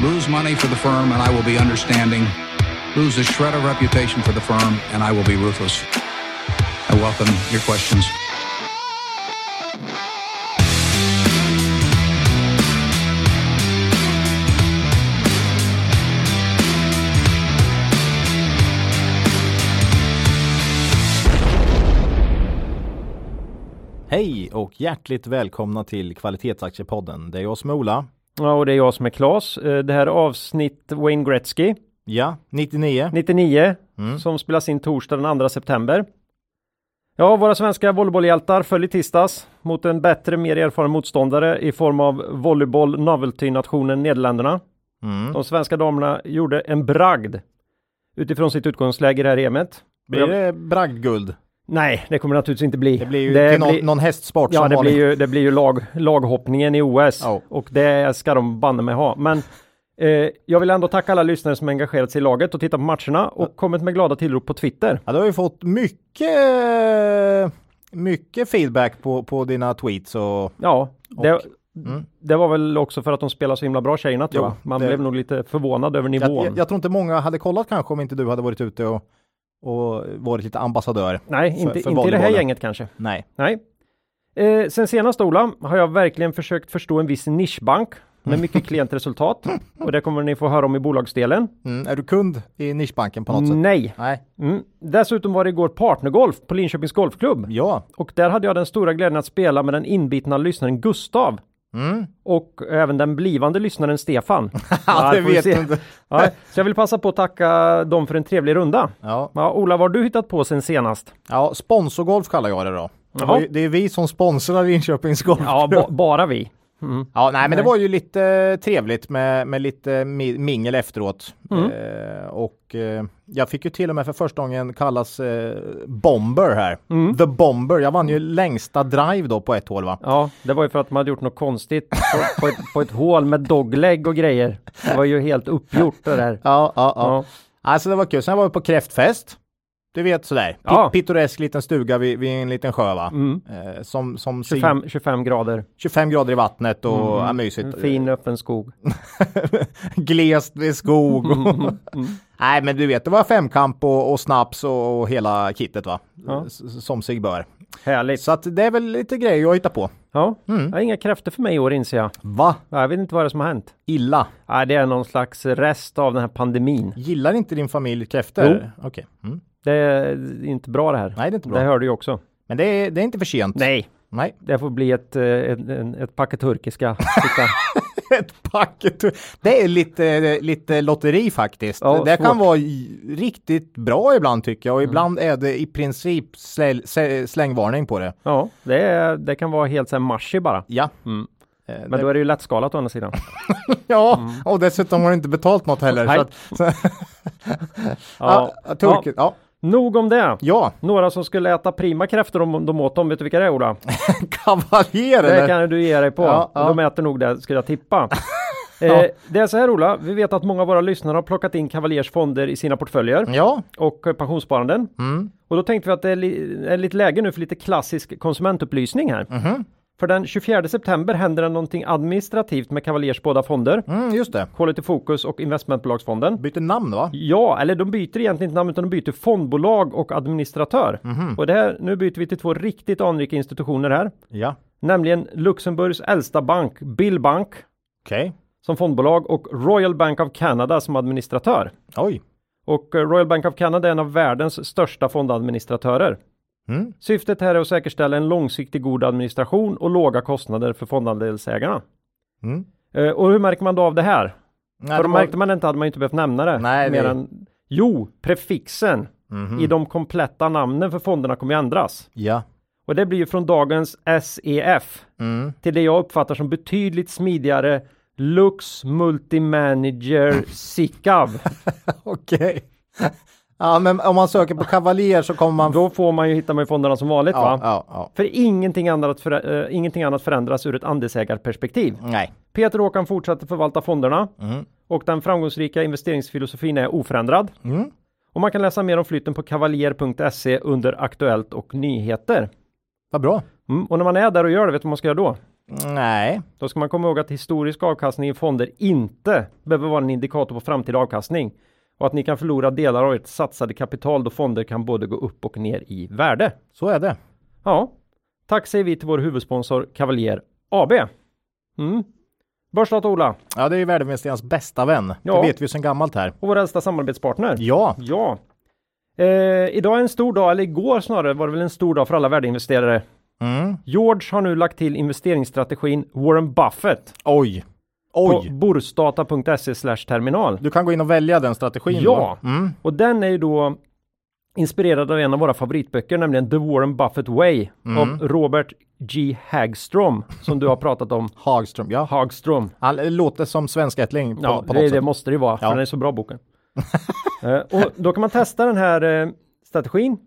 Lose money for the firm and I will be understanding. Lose a shred of reputation for the firm and I will be ruthless. I welcome your questions. Hej och hjärtligt välkomna till Kvalitetsaktiepodden. Det är jag som är Ola. Ja, och det är jag som är Klas. Eh, Det här är avsnitt Wayne Gretzky, Ja, 99. 99, Mm. som spelas in torsdag den 2 september. Ja, våra svenska volleybollhjältar föll i tisdags mot en bättre, mer erfaren motståndare i form av volleyboll novelty-nationen Nederländerna. Mm. De svenska damerna gjorde en bragd utifrån sitt utgångsläge i det här EMet. Blir det bragdguld? Nej, det kommer det naturligtvis inte bli. Det blir ju till någon, blir- någon hästsport Ja, som det vanligt. blir ju, det blir ju lag, laghoppningen i OS Ja. och det ska de banne mig ha. Men eh, jag vill ändå tacka alla lyssnare som engagerat sig i laget och tittat på matcherna och kommit med glada tillrop på Twitter. Ja, du har ju fått mycket, mycket feedback på, på dina tweets och... Ja, det, Och- Mm. det var väl också för att de spelar så himla bra tjejerna tror Jo, jag. Man det- blev nog lite förvånad över Jag, nivån. jag, jag tror inte många hade kollat kanske om inte du hade varit ute och, och varit lite ambassadör. Nej, för- inte, för inte i det här gänget kanske. Nej. Nej. Eh, sen senast Ola har jag verkligen försökt förstå en viss nischbank med mycket klent resultat och det kommer ni få höra om i bolagsdelen. Mm. Är du kund i nischbanken på något sätt? Nej. Nej. Mm. Dessutom var det igår partnergolf på Linköpings Golfklubb Ja. och där hade jag den stora glädjen att spela med den inbitna lyssnaren Gustav Mm. och även den blivande lyssnaren Stefan. Ja, det vet du inte. Ja, så jag vill passa på att tacka dem för en trevlig runda. Ja. Ja, Ola, vad har du hittat på sen senast? ja, sponsorgolf kallar jag det då. Det, ju, det är vi som sponsrar Linköpings Golf. Ja, ba bara vi. Ja, nej, men det var ju lite trevligt med, med lite mi- mingel efteråt. Mm. Eh, och eh, jag fick ju till och med för första gången kallas eh, Bomber här. Mm. The Bomber. Jag vann ju längsta drive då på ett hål va? Ja, det var ju för att man hade gjort något konstigt på, på, ett, på ett hål med dogleg och grejer. Det var ju helt uppgjort det där. Ja, ja, ja. Ja. Alltså det var kul. Sen var vi på kräftfest. Du vet sådär. Pi- Ja. Pittoresk liten stuga vid, vid en liten sjö va? Mm. Eh, som som 25, 25 grader. 25 grader i vattnet och ja, En mysigt. fin öppen skog. Glest med skog. Och... Mm, Nej, men du vet, det var femkamp och, och snaps och, och hela kittet va? Ja. Som sig bör. Härligt. Så att det är väl lite grejer jag hittar på. Ja, Mm. jag inga kräftor för mig i år inser jag. Va? Jag vet inte vad det är som har hänt. Illa. Nej, det är någon slags rest av den här pandemin. Gillar inte din familj kräftor? Okej. Mm. Det är inte bra det här. Nej, det är inte bra. Det hör du ju också. Men det är, det är inte för sent. Nej, Nej. det får bli ett, eh, ett, ett, ett packe turkiska. Ett packet. Det är lite, lite lotteri faktiskt. Ja, det svårt. Mm. kan vara riktigt bra ibland tycker jag och ibland är det i princip släl, sä- slängvarning på det. Ja, det, är, det kan vara helt så här marschi bara. Ja. Mm. Eh, Men det, då är det ju lättskalat å andra sidan. ja, och dessutom har du inte betalt något heller. Nej. Så att, så, Ja. ja, turket, ja. Nog om det. Ja, Några som skulle äta prima kräftor om de åt dem. Vet du vilka det är Ola? kavaljer Det kan du ge dig på. Ja, ja. De äter nog det, skulle jag tippa. Eh, det är så här Ola, vi vet att många av våra lyssnare har plockat in Cavaliers fonder i sina portföljer Ja, och eh, pensionssparanden. mm. Och då tänkte vi att det är, li- är lite läge nu för lite klassisk konsumentupplysning här. Mhm. För den 24 september händer det någonting administrativt med Cavaliers båda fonder. Mm, just det. Quality Focus och investmentbolagsfonden. Byter namn va? Ja, eller de byter egentligen inte namn utan de byter fondbolag och administratör. Mhm. Och det här, nu byter vi till två riktigt anrika institutioner här. Ja, Nämligen Luxemburgs äldsta bank, Bill Bank, okej. som fondbolag och Royal Bank of Canada som administratör. Oj. Och eh, Royal Bank of Canada är en av världens största fondadministratörer. Mm. Syftet här är att säkerställa en långsiktig god administration och låga kostnader för fondandelsägarna. Mm. Eh, och hur märker man då av det här? Nej, för det då var- märkte man inte hade man inte behövt nämna det. Nej, mer det- än, jo, prefixen Mhm. i de kompletta namnen för fonderna kommer ju ändras. Ja. Och det blir ju från dagens SEF Mm. till det jag uppfattar som betydligt smidigare Lux Multimanager SICAV. Okej. Ja, men om man söker på kavaljer så kommer man... Då får man ju hitta med fonderna som vanligt ja, va? ja, ja. För ingenting annat, för, äh, ingenting annat förändras ur ett andelsägarperspektiv. Nej. Peter Håkan fortsätter förvalta fonderna Mm. och den framgångsrika investeringsfilosofin är oförändrad. Mm. Och man kan läsa mer om flytten på kavaljer.se under Aktuellt och nyheter. Vad bra. Mm. Och när man är där och gör det, vet du vad man ska göra då? Nej, Då ska man komma ihåg att historisk avkastning i fonder inte behöver vara en indikator på framtida avkastning och att ni kan förlora delar av ert satsade kapital då fonder kan både gå upp och ner i värde. så är det. Ja, tack säger vi till vår huvudsponsor Cavalier AB. Mm. Börsdata Ola Ja, det är ju värdeinvesterarnas bästa vän. Ja. Det vet vi sedan gammalt här. och vår äldsta samarbetspartner. Ja, Ja. Eh, idag är en stor dag, eller igår snarare var det väl en stor dag för alla värdeinvesterare. mm. George har nu lagt till investeringsstrategin Warren Buffett oj. På Oj, borsdata.se slash terminal. du kan gå in och välja den strategin Ja. Mm. Och den är ju då inspirerad av en av våra favoritböcker, nämligen The Warren Buffett Way Mm. av Robert G. Hagstrom som du har pratat om. Hagström, ja. Hagstrom. Han låter som svenskättling på, Ja, på det, det måste det vara, för Ja. den är så bra boken. eh, och då kan man testa den här eh, strategin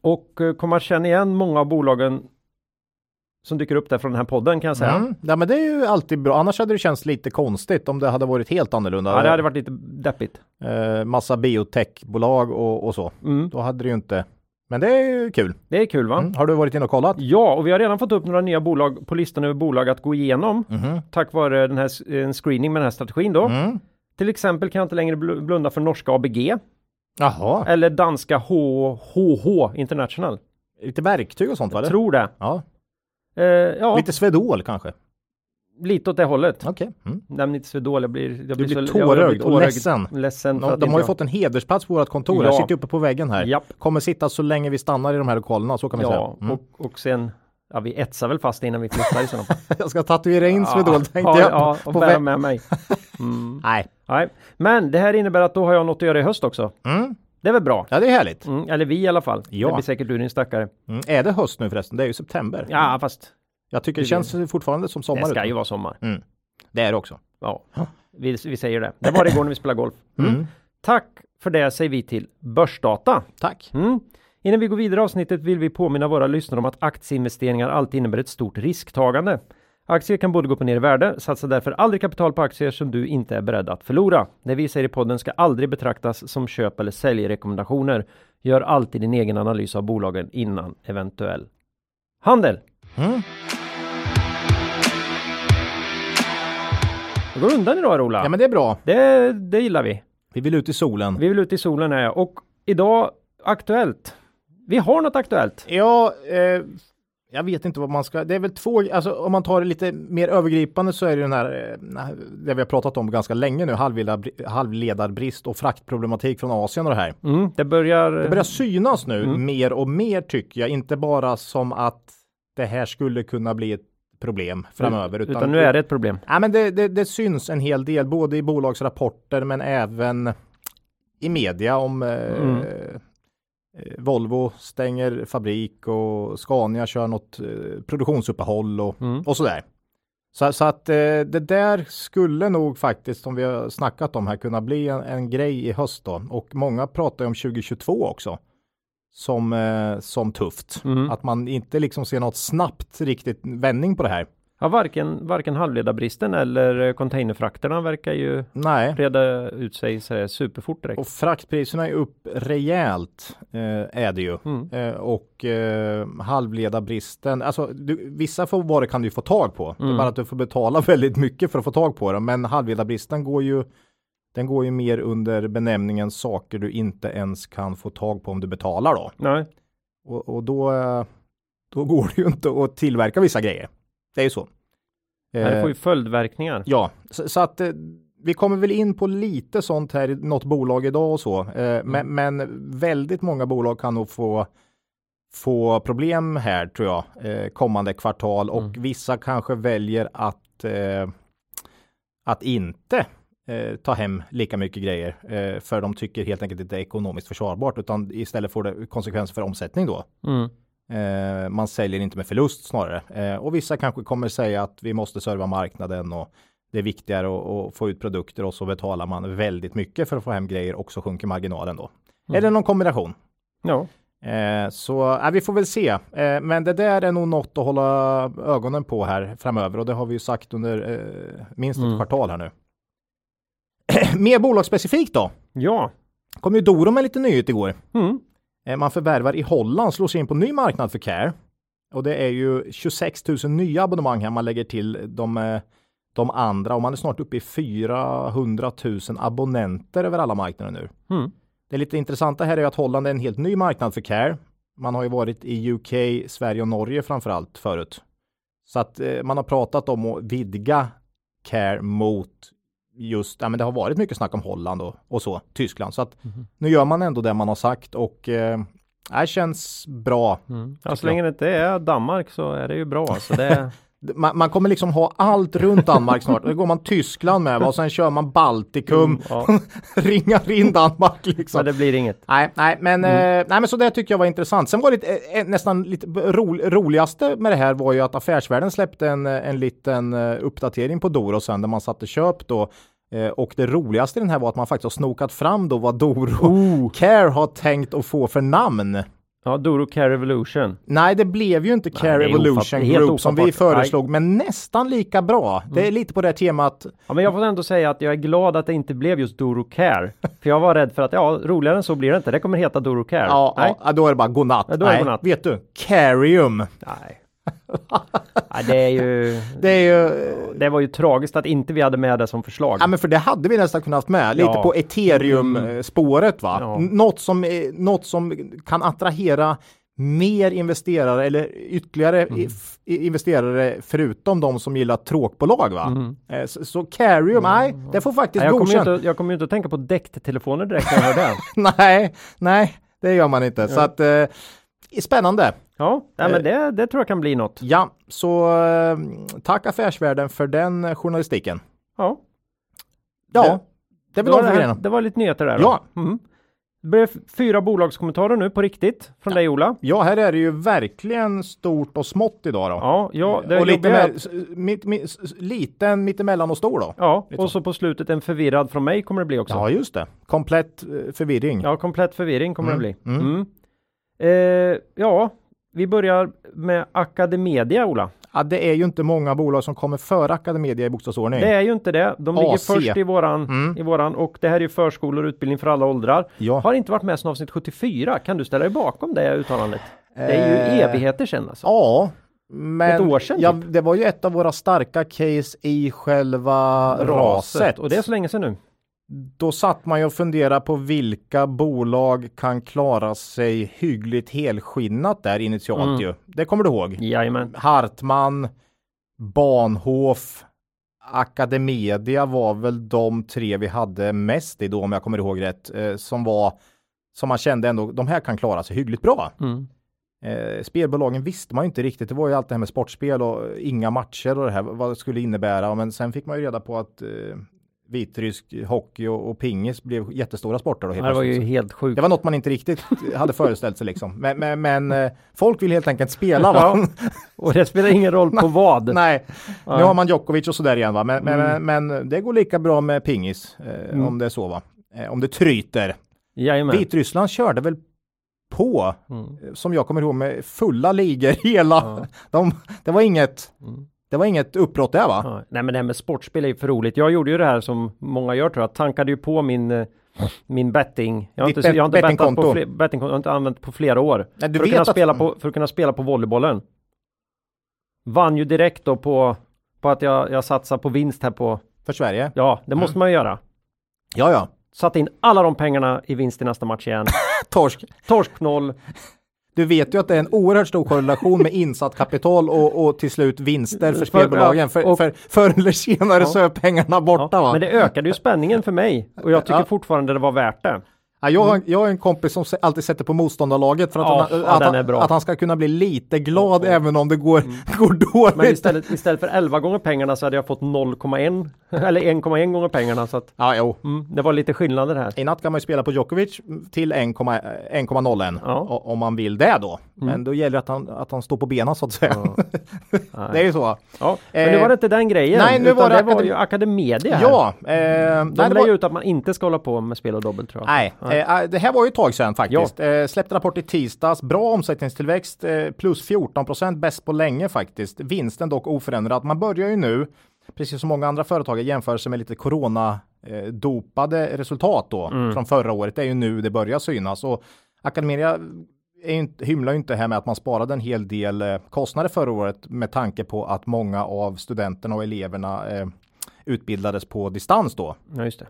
och eh, kommer att känna igen många av bolagen som dyker upp där från den här podden kan jag säga. Mm. Ja, men det är ju alltid bra. Annars hade det känts lite konstigt om det hade varit helt annorlunda. Ja, det hade varit lite deppigt. eh, massa biotechbolag och, och så. Mm. Då hade det ju inte. Men det är ju kul. Det är kul va? Mm. Har du varit inne och kollat? Ja, och vi har redan fått upp några nya bolag på listan över bolag att gå igenom Mhm. tack vare den här en screening med den här strategin då. Mm. Till exempel kan jag inte längre bl- blunda för norska ABG Jaha, eller danska HH International. lite verktyg och sånt va? Jag tror det. Ja. Eh, ja, lite. Lite Swedol kanske? åt det hållet. Okej. Mm. Nämn inte Swedol, jag blir, jag Du så- blir jag tårögd och ledsen. Ledsen för De, har ju fått en hedersplats på vårt kontor. Ja. Jag sitter uppe på väggen här. Japp, Kommer sitta så länge vi stannar i de här lokalerna, så kan vi ja, säga. Mm. och, och sen Ja, vi etsar väl fast innan vi flyttar i sådana fall. Jag ska tatuera in Swedol tänkte ja, jag. ja, och bära med mig. Mm. Nej. Nej, men det här innebär att då har jag något att göra i höst också. Mm. Det är väl bra? Ja, det är härligt. Mm, eller vi i alla fall. Ja. Det blir säkert du din stackare. Mm. Är det höst nu förresten? Det är ju september. Ja, fast Jag tycker det Det- känns fortfarande som sommar. det ska ute. ju vara sommar. Det är det också. Ja, vi, vi säger det. Det var det igår när vi spelade golf. Mm. Mm. Tack för det säger vi till Börsdata. Tack. Mm. Innan vi går vidare i avsnittet vill vi påminna våra lyssnare om att aktieinvesteringar alltid innebär ett stort risktagande. Aktier kan både gå upp och ner i värde, satsa därför aldrig kapital på aktier som du inte är beredd att förlora. Det vi säger i podden ska aldrig betraktas som köp eller säljrekommendationer. Gör alltid din egen analys av bolagen innan eventuell handel. Mm. Det går undan idag Rola. Ja, men det är bra. det, det gillar vi. Vi vill ut i solen. Vi vill ut i solen här och idag aktuellt. Vi har något aktuellt. Ja, eh, jag vet inte vad man ska. Det är väl två, alltså om man tar det lite mer övergripande så är det den här, eh, det vi har pratat om ganska länge nu, halvledar, halvledarbrist och fraktproblematik från Asien och det här. Mm, det börjar... Det börjar synas nu Mm. mer och mer tycker jag, inte bara som att det här skulle kunna bli ett problem framöver. Mm. Utan, nu är det ett problem. Ja, men det, det, det syns en hel del, både i bolagsrapporter men även i media om eh, Mm. eh, Volvo stänger fabrik och Scania kör något eh, produktionsuppehåll och, Mm. och sådär. Så, så att eh, det där skulle nog faktiskt, som vi har snackat om här, kunna bli en, en grej i höst då. Och många pratar ju om 2022 också. Som, eh, som tufft. Mm. Att man inte liksom ser något snabbt riktigt vändning på det här. Ja, varken, varken halvledarbristen eller containerfrakterna verkar ju Nej. reda ut sig så superfort direkt. Och fraktpriserna är upp rejält eh, är det ju. Mm. Eh, och eh, halvledarbristen, alltså du, vissa varor kan du få tag på. Det är Mm. bara att du får betala väldigt mycket för att få tag på dem. Men halvledarbristen går ju den går ju mer under benämningen saker du inte ens kan få tag på om du betalar då. Nej, Och, och då, eh, då går det ju inte att tillverka vissa grejer. Det är ju så. det Eh, får ju följdverkningar. Ja, så, så att eh, vi kommer väl in på lite sånt här i något bolag idag och så. Eh, men, men väldigt många bolag kan nog få få problem här tror jag eh, kommande kvartal och Mm. vissa kanske väljer att eh, att inte eh, ta hem lika mycket grejer eh, för de tycker helt enkelt inte det är ekonomiskt försvarbart utan istället får det konsekvenser för omsättning då. Mm. Eh, man säljer inte med förlust snarare. Eh, och vissa kanske kommer säga att vi måste serva marknaden och det är viktigare att, få ut produkter och så betalar man väldigt mycket för att få hem grejer och så sjunker marginalen då. Mm. Eller någon kombination. Ja, Eh, så vi får väl se. Eh, men det där är nog något att hålla ögonen på här framöver och det har vi ju sagt under eh, minst ett Mm. kvartal här nu. Mer bolagsspecifikt då. ja. Kom ju Doro med lite nyhet igår. Mm. Eh, Man förvärvar i Holland, slår sig in på ny marknad för care. Och det är ju 26 000 nya abonnemang här man lägger till de, eh, de andra och man är snart uppe i 400 000 abonnenter över alla marknader nu. Mm. Det lite intressanta här är att Holland är en helt ny marknad för Care. Man har ju varit i UK, Sverige och Norge framför allt förut. Så att eh, man har pratat om att vidga Care mot just, ja men det har varit mycket snack om Holland och, och så, Tyskland. Så att Mhm. nu gör man ändå det man har sagt och eh, det känns bra. Mm. Ja, så länge det inte är Danmark så är det ju bra. Så det, Man, man kommer liksom ha allt runt Danmark snart. Då går man Tyskland med och sen kör man Baltikum, Mm, ja. ringar in Danmark liksom. men det blir inget. Nej, nej, men, Mm. eh, nej, men så det tycker jag var intressant. Sen var det eh, eh, nästan lite ro, roligaste med det här var ju att Affärsvärlden släppte en, eh, en liten eh, uppdatering på Doro sen där man satte köp då. Och det roligaste i den här var att man faktiskt har snokat fram då vad Doro Oh. Care har tänkt att få för namn. Ja, Doro Care Revolution. Nej, det blev ju inte Care det är Evolution ofatt- helt Group som vi föreslog, men nästan lika bra. Det är Mm. lite på det temat. Ja, men jag får ändå säga att jag är glad att det inte blev just Doro Care. För jag var rädd för att, ja, roligare än så blir det inte. Det kommer heta Doro Care. Ja, Nej. ja, då är det bara godnatt. Ja, då är det Nej, godnatt. vet du, Carium. Nej. Nej, det är ju... Det är ju Det var ju tragiskt att inte vi hade med det som förslag. Ja men för det hade vi nästan kunnat med, lite Ja. på ethereum-spåret va. Ja. Något, som, är- något som kan attrahera mer investerare eller ytterligare Mm. investerare förutom de som gillar tråkbolag va. Mm. Eh, Så, så Carium, nej, det får faktiskt jag, kommer godkänt. inte, jag kommer ju inte att tänka på däcktelefoner direkt när jag hör det. nej, nej, det gör man inte. Så att eh, spännande. Ja, nej, Eh. men det, det tror jag kan bli något. Ja, så eh, tack Affärsvärlden för den eh, journalistiken. Ja, Ja, Det- det var, de det, för här, grejerna. det var lite nyheter där. Ja. Då. Mm. Det blev fyra bolagskommentarer nu på riktigt från dig Ola. Ja, här är det ju verkligen stort och smått idag då. Ja, ja det och lite med, mitt, mitt, liten, mittemellan och stor då. Ja, och så på slutet en förvirrad från mig kommer det bli också. Ja, just det. Komplett eh, förvirring. Ja, komplett förvirring kommer Mm, det bli. mm. Mm. Eh, ja, vi börjar med Academedia, Ola. Ja, det är ju inte många bolag som kommer före Academedia i bokstavsordning. Det är ju inte det. De ligger AC. först i våran, Mm. i våran och det här är ju förskolor och utbildning för alla åldrar. Ja. Har inte varit med sedan avsnitt 74. Kan du ställa dig bakom det uttalandet? Det är ju Eh, evigheter sedan alltså. Ja, men Ett år sedan, ja, typ. det var ju ett av våra starka case i själva raset. Och det är så länge sedan nu. Då satt man ju och funderade på vilka bolag kan klara sig hyggligt helskinnat där initialt Mm. ju. Det kommer du ihåg? Jajamän. Hartman, Bahnhof, Academedia var väl de tre vi hade mest i då om jag kommer ihåg rätt. Eh, som var som man kände ändå, de här kan klara sig hyggligt bra. Mm. Eh, spelbolagen visste man ju inte riktigt. Det var ju allt det här med sportspel och inga matcher och det här vad det skulle innebära. Men sen fick man ju reda på att eh, vitrysk hockey och, och pingis blev jättestora sporter. Då helt Det var ju helt sjukt. Det var något man inte riktigt hade föreställt sig liksom. Men, men, men eh, folk vill helt enkelt spela va? Och det spelar ingen roll på vad. Nej, Nej. nu har man Djokovic och sådär igen va. Men, Mm. men, men det går lika bra med pingis. Eh, Mm. Om det är så va. Eh, om det tryter. Jajamän. Vitryssland körde väl på, Mm. eh, som jag kommer ihåg, med fulla ligor hela. Ja. De, det var inget, Mm. Det var inget uppbrott där va? Ja. Nej men det här med sportspel är ju för roligt. Jag gjorde ju det här som många gör tror jag. Tankade ju på min, eh, min betting. Jag har Ditt inte, jag har inte, bettat på fler, bettingkonto. Jag har inte använt på flera år. Nej, du för, att kunna att- spela på, för att kunna spela på volleybollen. Vann ju direkt då på, på att jag, jag satsar på vinst här på, För Sverige? ja det måste man ju göra. Ja, ja. Satte in alla de pengarna i vinst i nästa match igen. Torsk. Torsk noll. Du vet ju att det är en oerhört stor korrelation med insatt kapital och, och till slut vinster för spelbolagen. För, och- för förr eller senare Ja. så är pengarna borta Ja, men det ökade ju spänningen för mig. Och jag tycker Ja. fortfarande det var värt det. Ja, jag, har, jag har en kompis som alltid sätter på motståndarlaget för att, Ja, han, att, han, att han ska kunna bli lite glad ja. även om det går, går dåligt. Men istället, istället för 11 gånger pengarna så hade jag fått 0,1 eller 1,1 gånger pengarna. Så att, Ja, jo. mm, det var lite skillnader här. I natt kan man ju spela på Djokovic till 1,0 1,01 Ja. om man vill det då. Men då gäller det att han, att han står på benen så att säga. det är ju så. Ja, men nu Eh, var det inte den grejen. nej, nu var det det var ju Academedia. Ja, eh, nej, De det lär var- ju ut att man inte ska hålla på med spel och dobbel tror jag. Nej, eh, det här var ju ett tag sedan faktiskt. Eh, släppte rapport i tisdags. Bra omsättningstillväxt, eh, plus 14 procent, bäst på länge faktiskt. Vinsten dock oförändrad. Man börjar ju nu, precis som många andra företag, jämföra sig med lite corona eh, dopade resultat då Mm. från förra året. Det är ju nu det börjar synas och Academedia är inte, hymlar ju inte här med att man sparade en hel del eh, kostnader förra året med tanke på att många av studenterna och eleverna eh, utbildades på distans då. Ja, just det.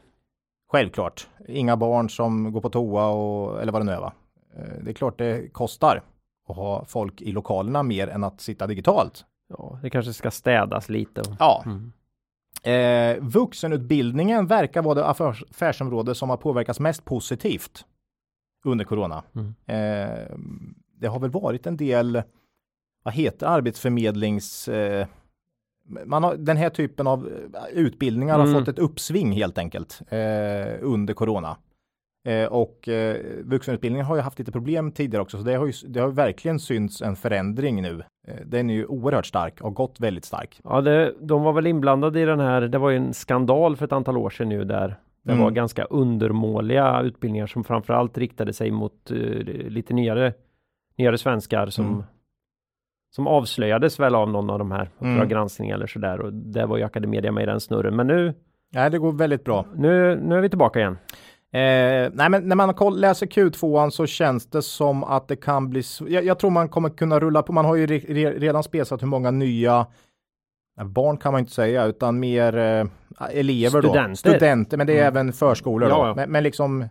Självklart. Inga barn som går på toa och eller vad det nu är. Va? Eh, det är klart det kostar att ha folk i lokalerna mer än att sitta digitalt. Ja, det kanske ska städas lite. Ja. Mm. Eh, vuxenutbildningen verkar vara det affärs affärsområde som har påverkats mest positivt under corona. Mm. Eh, det har väl varit en del, vad heter arbetsförmedlings eh, man har, den här typen av eh, utbildningar mm. har fått ett uppsving helt enkelt eh, under corona. Eh, och eh, vuxenutbildningen har ju haft lite problem tidigare också, så det har ju, det har verkligen synts en förändring nu. Eh, den är ju oerhört stark och gått väldigt stark. Ja, det, de var väl inblandade i den här, det var ju en skandal för ett antal år sedan nu där det mm. var ganska undermåliga utbildningar som framförallt riktade sig mot uh, lite nyare, nyare svenskar som mm. Som avslöjades väl av någon av de här Uppdrag mm. granskning eller sådär och det var ju Academedia med i den snurren. Men nu. Nej, det går väldigt bra. Nu, nu är vi tillbaka igen. Eh, nej, men när man läser Q2 så känns det som att det kan bli. Jag, jag tror man kommer kunna rulla på. Man har ju re, re, redan spesat hur många nya barn kan man inte säga, utan mer eh, elever Studenter. då. Studenter, men det är mm. även förskolor ja, då. Men, men, liksom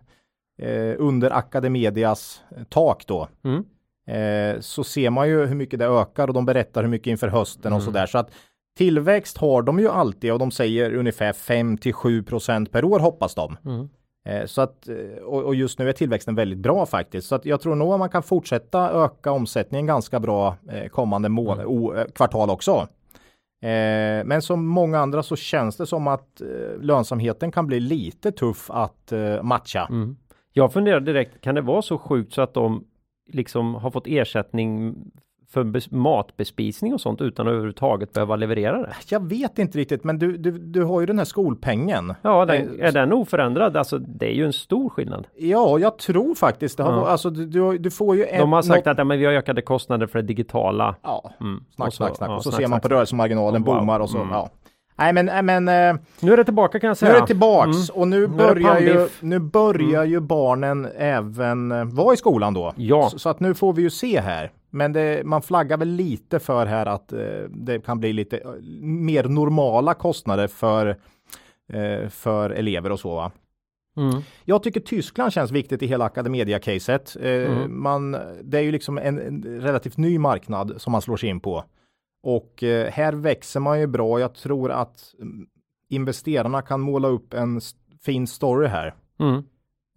eh, under Academedias tak då. Mm. Eh, så ser man ju hur mycket det ökar och de berättar hur mycket inför hösten mm. och sådär. Så att tillväxt har de ju alltid och de säger ungefär 5 till 7 procent per år hoppas de. Mm. Eh, så att, eh, och just nu är tillväxten väldigt bra faktiskt. Så att jag tror nog att man kan fortsätta öka omsättningen ganska bra kommande mål, mm. kvartal också. Men som många andra så känns det som att lönsamheten kan bli lite tuff att matcha. Mm. Jag funderar direkt, kan det vara så sjukt så att de liksom har fått ersättning för matbespisning och sånt utan att överhuvudtaget behöva leverera det? Jag vet inte riktigt, men du, du, du har ju den här skolpengen. Ja, den, är den oförändrad? Alltså, det är ju en stor skillnad. Ja, jag tror faktiskt det. Har, ja. Alltså, du, du får ju en, De har sagt något... att ja, men vi har ökade kostnader för det digitala. Ja, mm. snack, och så, snack, snack. Ja, och så snack, ser man på rörelsemarginalen, wow. boomar och så. Mm. Ja. Nej men, men eh, Nu är det tillbaka kan jag säga. Nu är det tillbaks mm. och nu, nu börjar ju, nu börjar mm. ju barnen även eh, vara i skolan då. Ja. Så, så, att nu får vi ju se här. Men det, man flaggar väl lite för här att eh, det kan bli lite eh, mer normala kostnader för, eh, för elever och så. Va? Mm. Jag tycker Tyskland känns viktigt i hela Academedia-caset. Eh, mm. det är ju liksom en, en, relativt ny marknad som man slår sig in på. Och eh, här växer man ju bra. Jag tror att mm, investerarna kan måla upp en fin story här. Mm.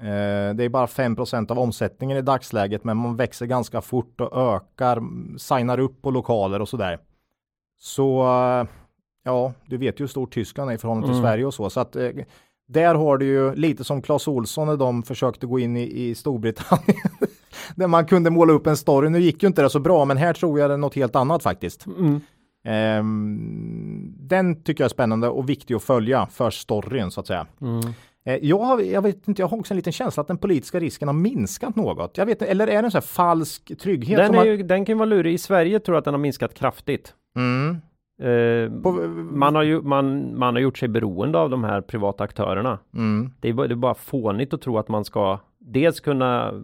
Eh, det är bara 5% av omsättningen i dagsläget, men man växer ganska fort och ökar, signar upp på lokaler och sådär. Så eh, ja, du vet ju hur stort Tyskland är i förhållande till mm. Sverige och så, så att där har du ju lite som Clas Olsson när de försökte gå in i, i Storbritannien. där man kunde måla upp en story. Nu gick ju inte det så bra, men här tror jag det är något helt annat faktiskt. Mm. Um, den tycker jag är spännande och viktig att följa för storyn så att säga. Mm. Eh, jag, jag, vet inte, jag har också en liten känsla att den politiska risken har minskat något. Jag vet Eller är det en sån här falsk trygghet? Den, är ju, den kan vara lurig. I Sverige tror jag att den har minskat kraftigt. Mm. Eh, På, man, har ju, man, man har gjort sig beroende av de här privata aktörerna. Mm. Det, är, det är bara fånigt att tro att man ska dels kunna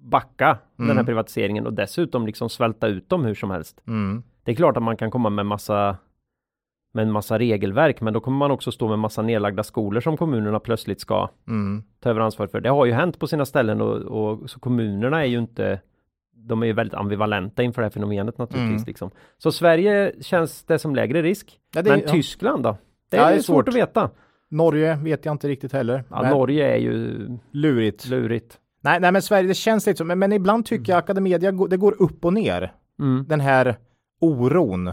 backa mm. den här mm. privatiseringen och dessutom liksom svälta ut dem hur som helst. Mm. Det är klart att man kan komma med massa med en massa regelverk, men då kommer man också stå med massa nedlagda skolor som kommunerna plötsligt ska mm. ta över ansvar för. Det har ju hänt på sina ställen och, och så kommunerna är ju inte de är ju väldigt ambivalenta inför det här fenomenet naturligtvis. Mm. Liksom. Så Sverige känns det som lägre risk. Ja, det, men ja. Tyskland då? Det är, ja, det är svårt. svårt. att veta. Norge vet jag inte riktigt heller. Norge är ju lurigt. lurigt. Nej, nej, men Sverige, det känns lite så. Men, men ibland tycker jag mm. Academedia, det går upp och ner. Mm. Den här oron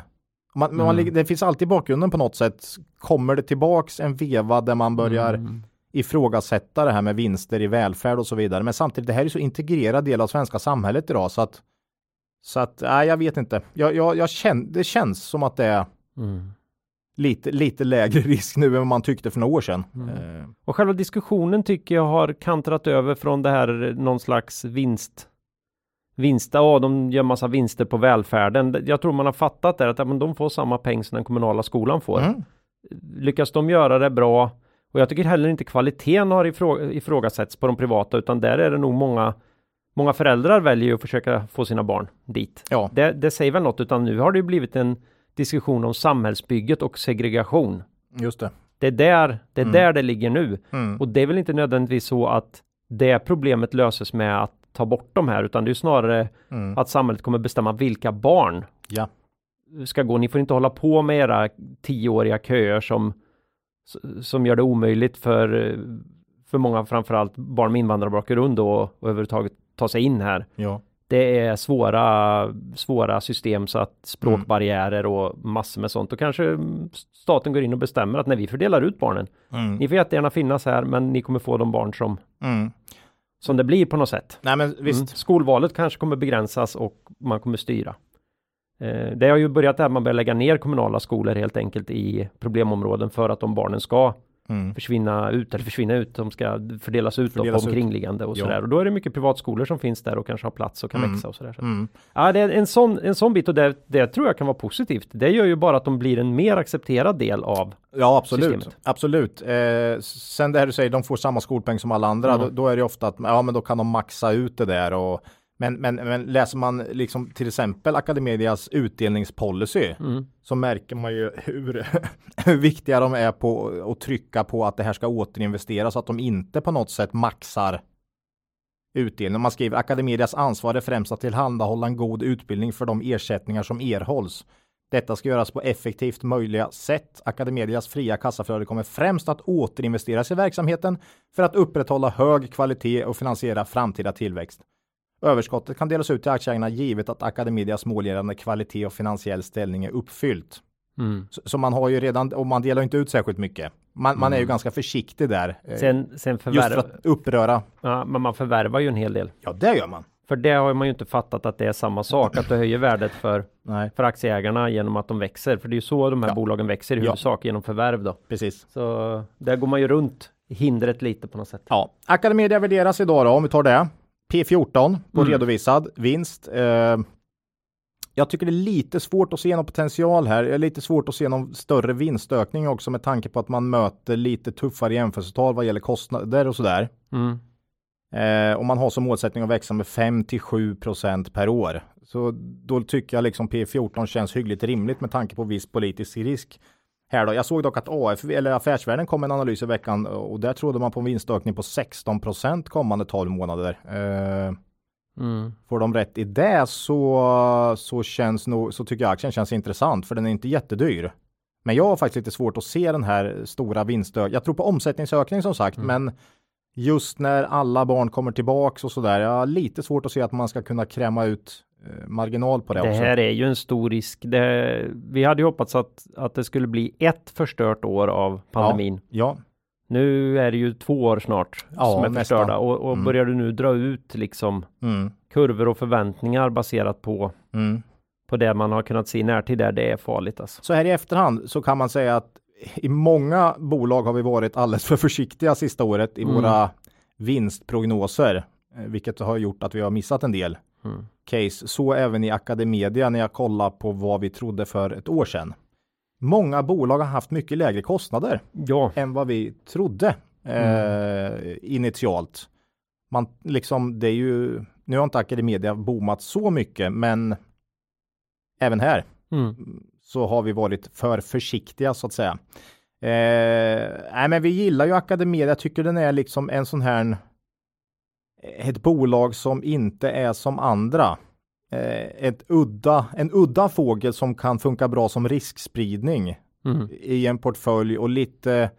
man, mm. man, det finns alltid i bakgrunden på något sätt. Kommer det tillbaks en veva där man börjar mm. ifrågasätta det här med vinster i välfärd och så vidare. Men samtidigt, det här är så integrerad del av svenska samhället idag så att så att, nej, jag vet inte. Jag, jag, jag känn, det känns som att det är mm. Lite, lite lägre risk nu än vad man tyckte för några år sedan. Mm. Eh. Och själva diskussionen tycker jag har kantrat över från det här någon slags vinst vinster, ja de gör massa vinster på välfärden. Jag tror man har fattat det att ja, men de får samma peng som den kommunala skolan får. Mm. Lyckas de göra det bra och jag tycker heller inte kvaliteten har ifrå ifrågasatts på de privata utan där är det nog många många föräldrar väljer ju att försöka få sina barn dit. Ja. Det, det säger väl något, utan nu har det ju blivit en diskussion om samhällsbygget och segregation. Just det. Det är där det, är Mm. där det ligger nu. Mm. Och det är väl inte nödvändigtvis så att det problemet löses med att ta bort de här, utan det är snarare Mm. att samhället kommer bestämma vilka barn Ja. ska gå. Ni får inte hålla på med era tioåriga köer som, som gör det omöjligt för, för många, framförallt barn med invandrarbakgrund då, och överhuvudtaget ta sig in här. Ja. Det är svåra, svåra system så att språkbarriärer och massor med sånt. Och kanske staten går in och bestämmer att när vi fördelar ut barnen, Mm. ni får jättegärna finnas här, men ni kommer få de barn som, Mm. som det blir på något sätt. Nej men visst. Mm. Skolvalet kanske kommer begränsas och man kommer styra. Eh, det har ju börjat där man börjar lägga ner kommunala skolor helt enkelt i problemområden för att de barnen ska Mm. försvinna ut eller försvinna ut. De ska fördelas ut Fördelas på omkringliggande och sådär. Och då är det mycket privatskolor som finns där och kanske har plats och kan Mm. växa och sådär. Så. Mm. Ja, det är en sån, en sån bit och det, det tror jag kan vara positivt. Det gör ju bara att de blir en mer accepterad del av Ja, absolut. systemet. Absolut. Eh, sen det här du säger, de får samma skolpeng som alla andra. Då, då är det ofta att ja, men då kan de maxa ut det där. Och, men, men, men läser man liksom till exempel Academedias utdelningspolicy mm. så märker man ju hur, hur viktiga de är på att trycka på att det här ska återinvesteras så att de inte på något sätt maxar utdelning. Man skriver Academedias ansvar är främst att tillhandahålla en god utbildning för de ersättningar som erhålls. Detta ska göras på effektivt möjliga sätt. Academedias fria kassaflöde kommer främst att återinvesteras i verksamheten för att upprätthålla hög kvalitet och finansiera framtida tillväxt. Överskottet kan delas ut till aktieägarna givet att Academedias mål gällande kvalitet och finansiell ställning är uppfyllt. Mm. Så, så man har ju redan, och man delar inte ut särskilt mycket. Man, man är ju ganska försiktig där. eh, Sen, sen just för att uppröra. ja, men man förvärvar ju en hel del. Ja, det gör man. För det har man ju inte fattat att det är samma sak, att det höjer värdet för, Nej, för aktieägarna genom att de växer. För det är ju så de här Ja. bolagen växer i Ja. huvudsak genom förvärv då. precis. Så där går man ju runt hindret lite på något sätt. Ja, Academedia värderas idag då, om vi tar det. P14 på Mm. redovisad vinst. Eh, jag tycker det är lite svårt att se någon potential här. Det är lite svårt att se någon större vinstökning också med tanke på att man möter lite tuffare jämförelsetal vad gäller kostnader och sådär. Mm. Eh, och man har som målsättning att växa med 5 till 7 procent per år. Så då tycker jag liksom P14 känns hyggligt rimligt med tanke på viss politisk risk. Här då. Jag såg dock att AF, eller Affärsvärlden kom med en analys i veckan och där trodde man på en vinstökning på 16 procent kommande 12 månader. Eh, Mm. får de rätt i det så, så känns nog, så tycker jag aktien känns intressant för den är inte jättedyr. Men jag har faktiskt lite svårt att se den här stora vinstökningen. Jag tror på omsättningsökning som sagt, Mm. men just när alla barn kommer tillbaks och sådär. Jag har lite svårt att se att man ska kunna kräma ut eh, marginal på det, Det också. här är ju en stor risk. Det, vi hade ju hoppats att, att det skulle bli ett förstört år av pandemin. Ja, Nu är det ju två år snart Ja, som är nästan. förstörda och, och Mm. börjar du nu dra ut liksom mm, kurvor och förväntningar baserat på, mm. på det man har kunnat se i närtid där, det är farligt alltså. Så här i efterhand så kan man säga att i många bolag har vi varit alldeles för försiktiga sista året i Mm. våra vinstprognoser, eh, vilket har gjort att vi har missat en del Mm. case. Så även i Academedia när jag kollar på vad vi trodde för ett år sedan. Många bolag har haft mycket lägre kostnader Ja, än vad vi trodde eh, initialt. Man liksom, det är ju, nu har inte Academedia boomat så mycket, men även här mm. så har vi varit för försiktiga så att säga. Eh, nej, men vi gillar ju Academedia. Jag tycker den är liksom en sån här ett bolag som inte är som andra. Eh, ett udda, en udda fågel som kan funka bra som riskspridning Mm. i en portfölj och lite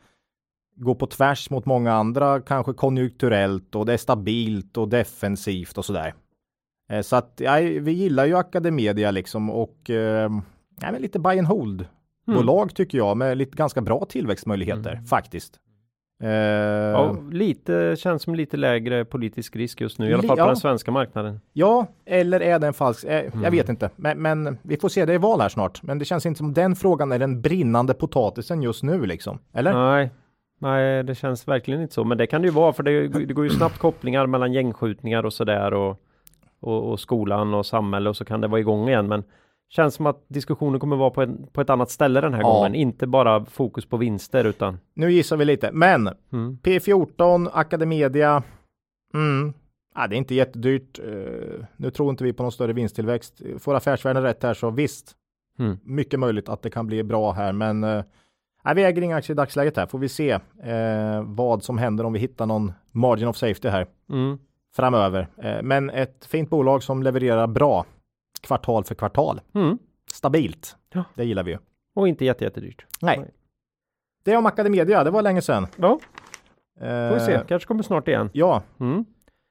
gå på tvärs mot många andra, kanske konjunkturellt och det är stabilt och defensivt och sådär. Eh, så att ja, vi gillar ju Academedia liksom och eh, ja, lite buy and hold Mm. bolag tycker jag med lite ganska bra tillväxtmöjligheter Mm. faktiskt. Eh, Ja, lite, känns som lite lägre politisk risk just nu, i alla fall på ja. den svenska marknaden. Ja, eller är det en falsk? Eh, Mm. Jag vet inte, men, men vi får se. Det är val här snart, men det känns inte som den frågan är den brinnande potatisen just nu liksom. Eller? Nej, nej, det känns verkligen inte så. Men det kan det ju vara, för det, det går ju snabbt kopplingar mellan gängskjutningar och sådär och, och, och skolan och samhälle och så kan det vara igång igen. Men känns som att diskussionen kommer vara på, en, på ett annat ställe den här Ja. gången. Inte bara fokus på vinster utan Nu gissar vi lite, men mm, P14, Academedia. Mm. Ja, det är inte jättedyrt. Uh, nu tror inte vi på någon större vinsttillväxt. Får affärsvärlden rätt här så visst, mm. mycket möjligt att det kan bli bra här, men uh, vi äger inga aktier i dagsläget här. Får vi se uh, vad som händer om vi hittar någon margin of safety här mm. framöver. Uh, men ett fint bolag som levererar bra kvartal för kvartal. Mm. Stabilt. Ja. Det gillar vi ju. Och inte jättedyrt. Nej. Nej. Det om Academedia. Det var länge sedan. Ja. Får vi se. Kanske kommer snart igen. Ja. Mm.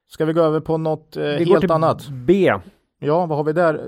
Ska vi gå över på något eh, helt annat? B. Ja, vad har vi där?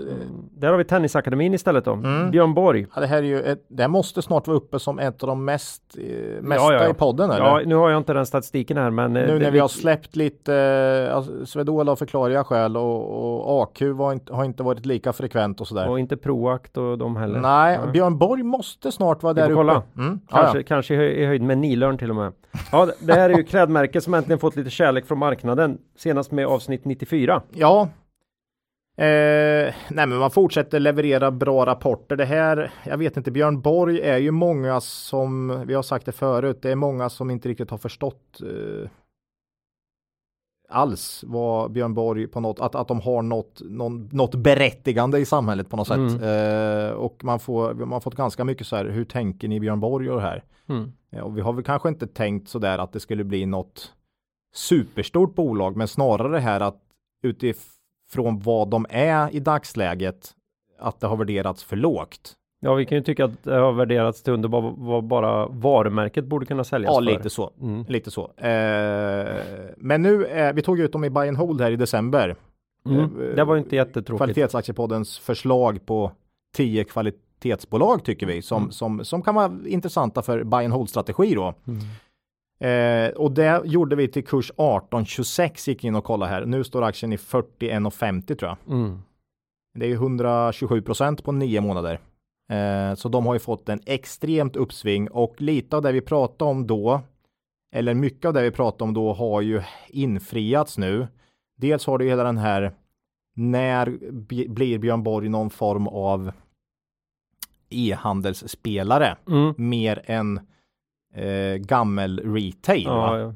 Där har vi Tennisakademin istället då. Mm. Björn Borg. Ja, det här är ju ett, det här måste snart vara uppe som ett av de mest eh, mesta ja, ja, i podden. Eller? Ja, nu har jag inte den statistiken här, men eh, nu när vi har släppt lite eh, alltså, Swedol av förklarliga skäl och, och AQ inte, har inte varit lika frekvent och sådär. Och inte Proact och de heller. Nej, ja. Björn Borg måste snart vara där uppe. Mm. Kanske, ja, kanske i höjd med Nilörn till och med. Ja, det här är ju klädmärke som äntligen fått lite kärlek från marknaden. Senast med avsnitt 94. Ja, Eh, nej men man fortsätter leverera bra rapporter. Det här, jag vet inte, Björn Borg är ju många som, vi har sagt det förut, det är många som inte riktigt har förstått eh, alls vad Björn Borg på något, att, att de har något, någon, något berättigande i samhället på något mm. sätt. Eh, och man får, man har fått ganska mycket så här, hur tänker ni Björn Borg och det här? Mm. Eh, och vi har väl kanske inte tänkt så där att det skulle bli något superstort bolag, men snarare här att utifrån från vad de är i dagsläget att det har värderats för lågt. Ja, vi kan ju tycka att det har värderats till under vad, bara varumärket borde kunna säljas ja, för. lite så. Mm. Lite så. Eh, men nu, eh, vi tog ut dem i buy and hold här i december. Mm. Eh, det var inte jättetråkigt. Kvalitetsaktiepoddens förslag på 10 kvalitetsbolag tycker vi som, mm. som, som kan vara intressanta för buy and hold strategi då. Eh, och det gjorde vi till kurs 18,26 gick in och kollade här. Nu står aktien i 41,50 tror jag. Mm. Det är 127 procent på nio månader. Eh, så de har ju fått en extremt uppsving och lite av det vi pratade om då, eller mycket av det vi pratade om då har ju infriats nu. Dels har du hela den här när blir Björn Borg någon form av e-handelsspelare mm. mer än eh, gammel retail. Ja, ja.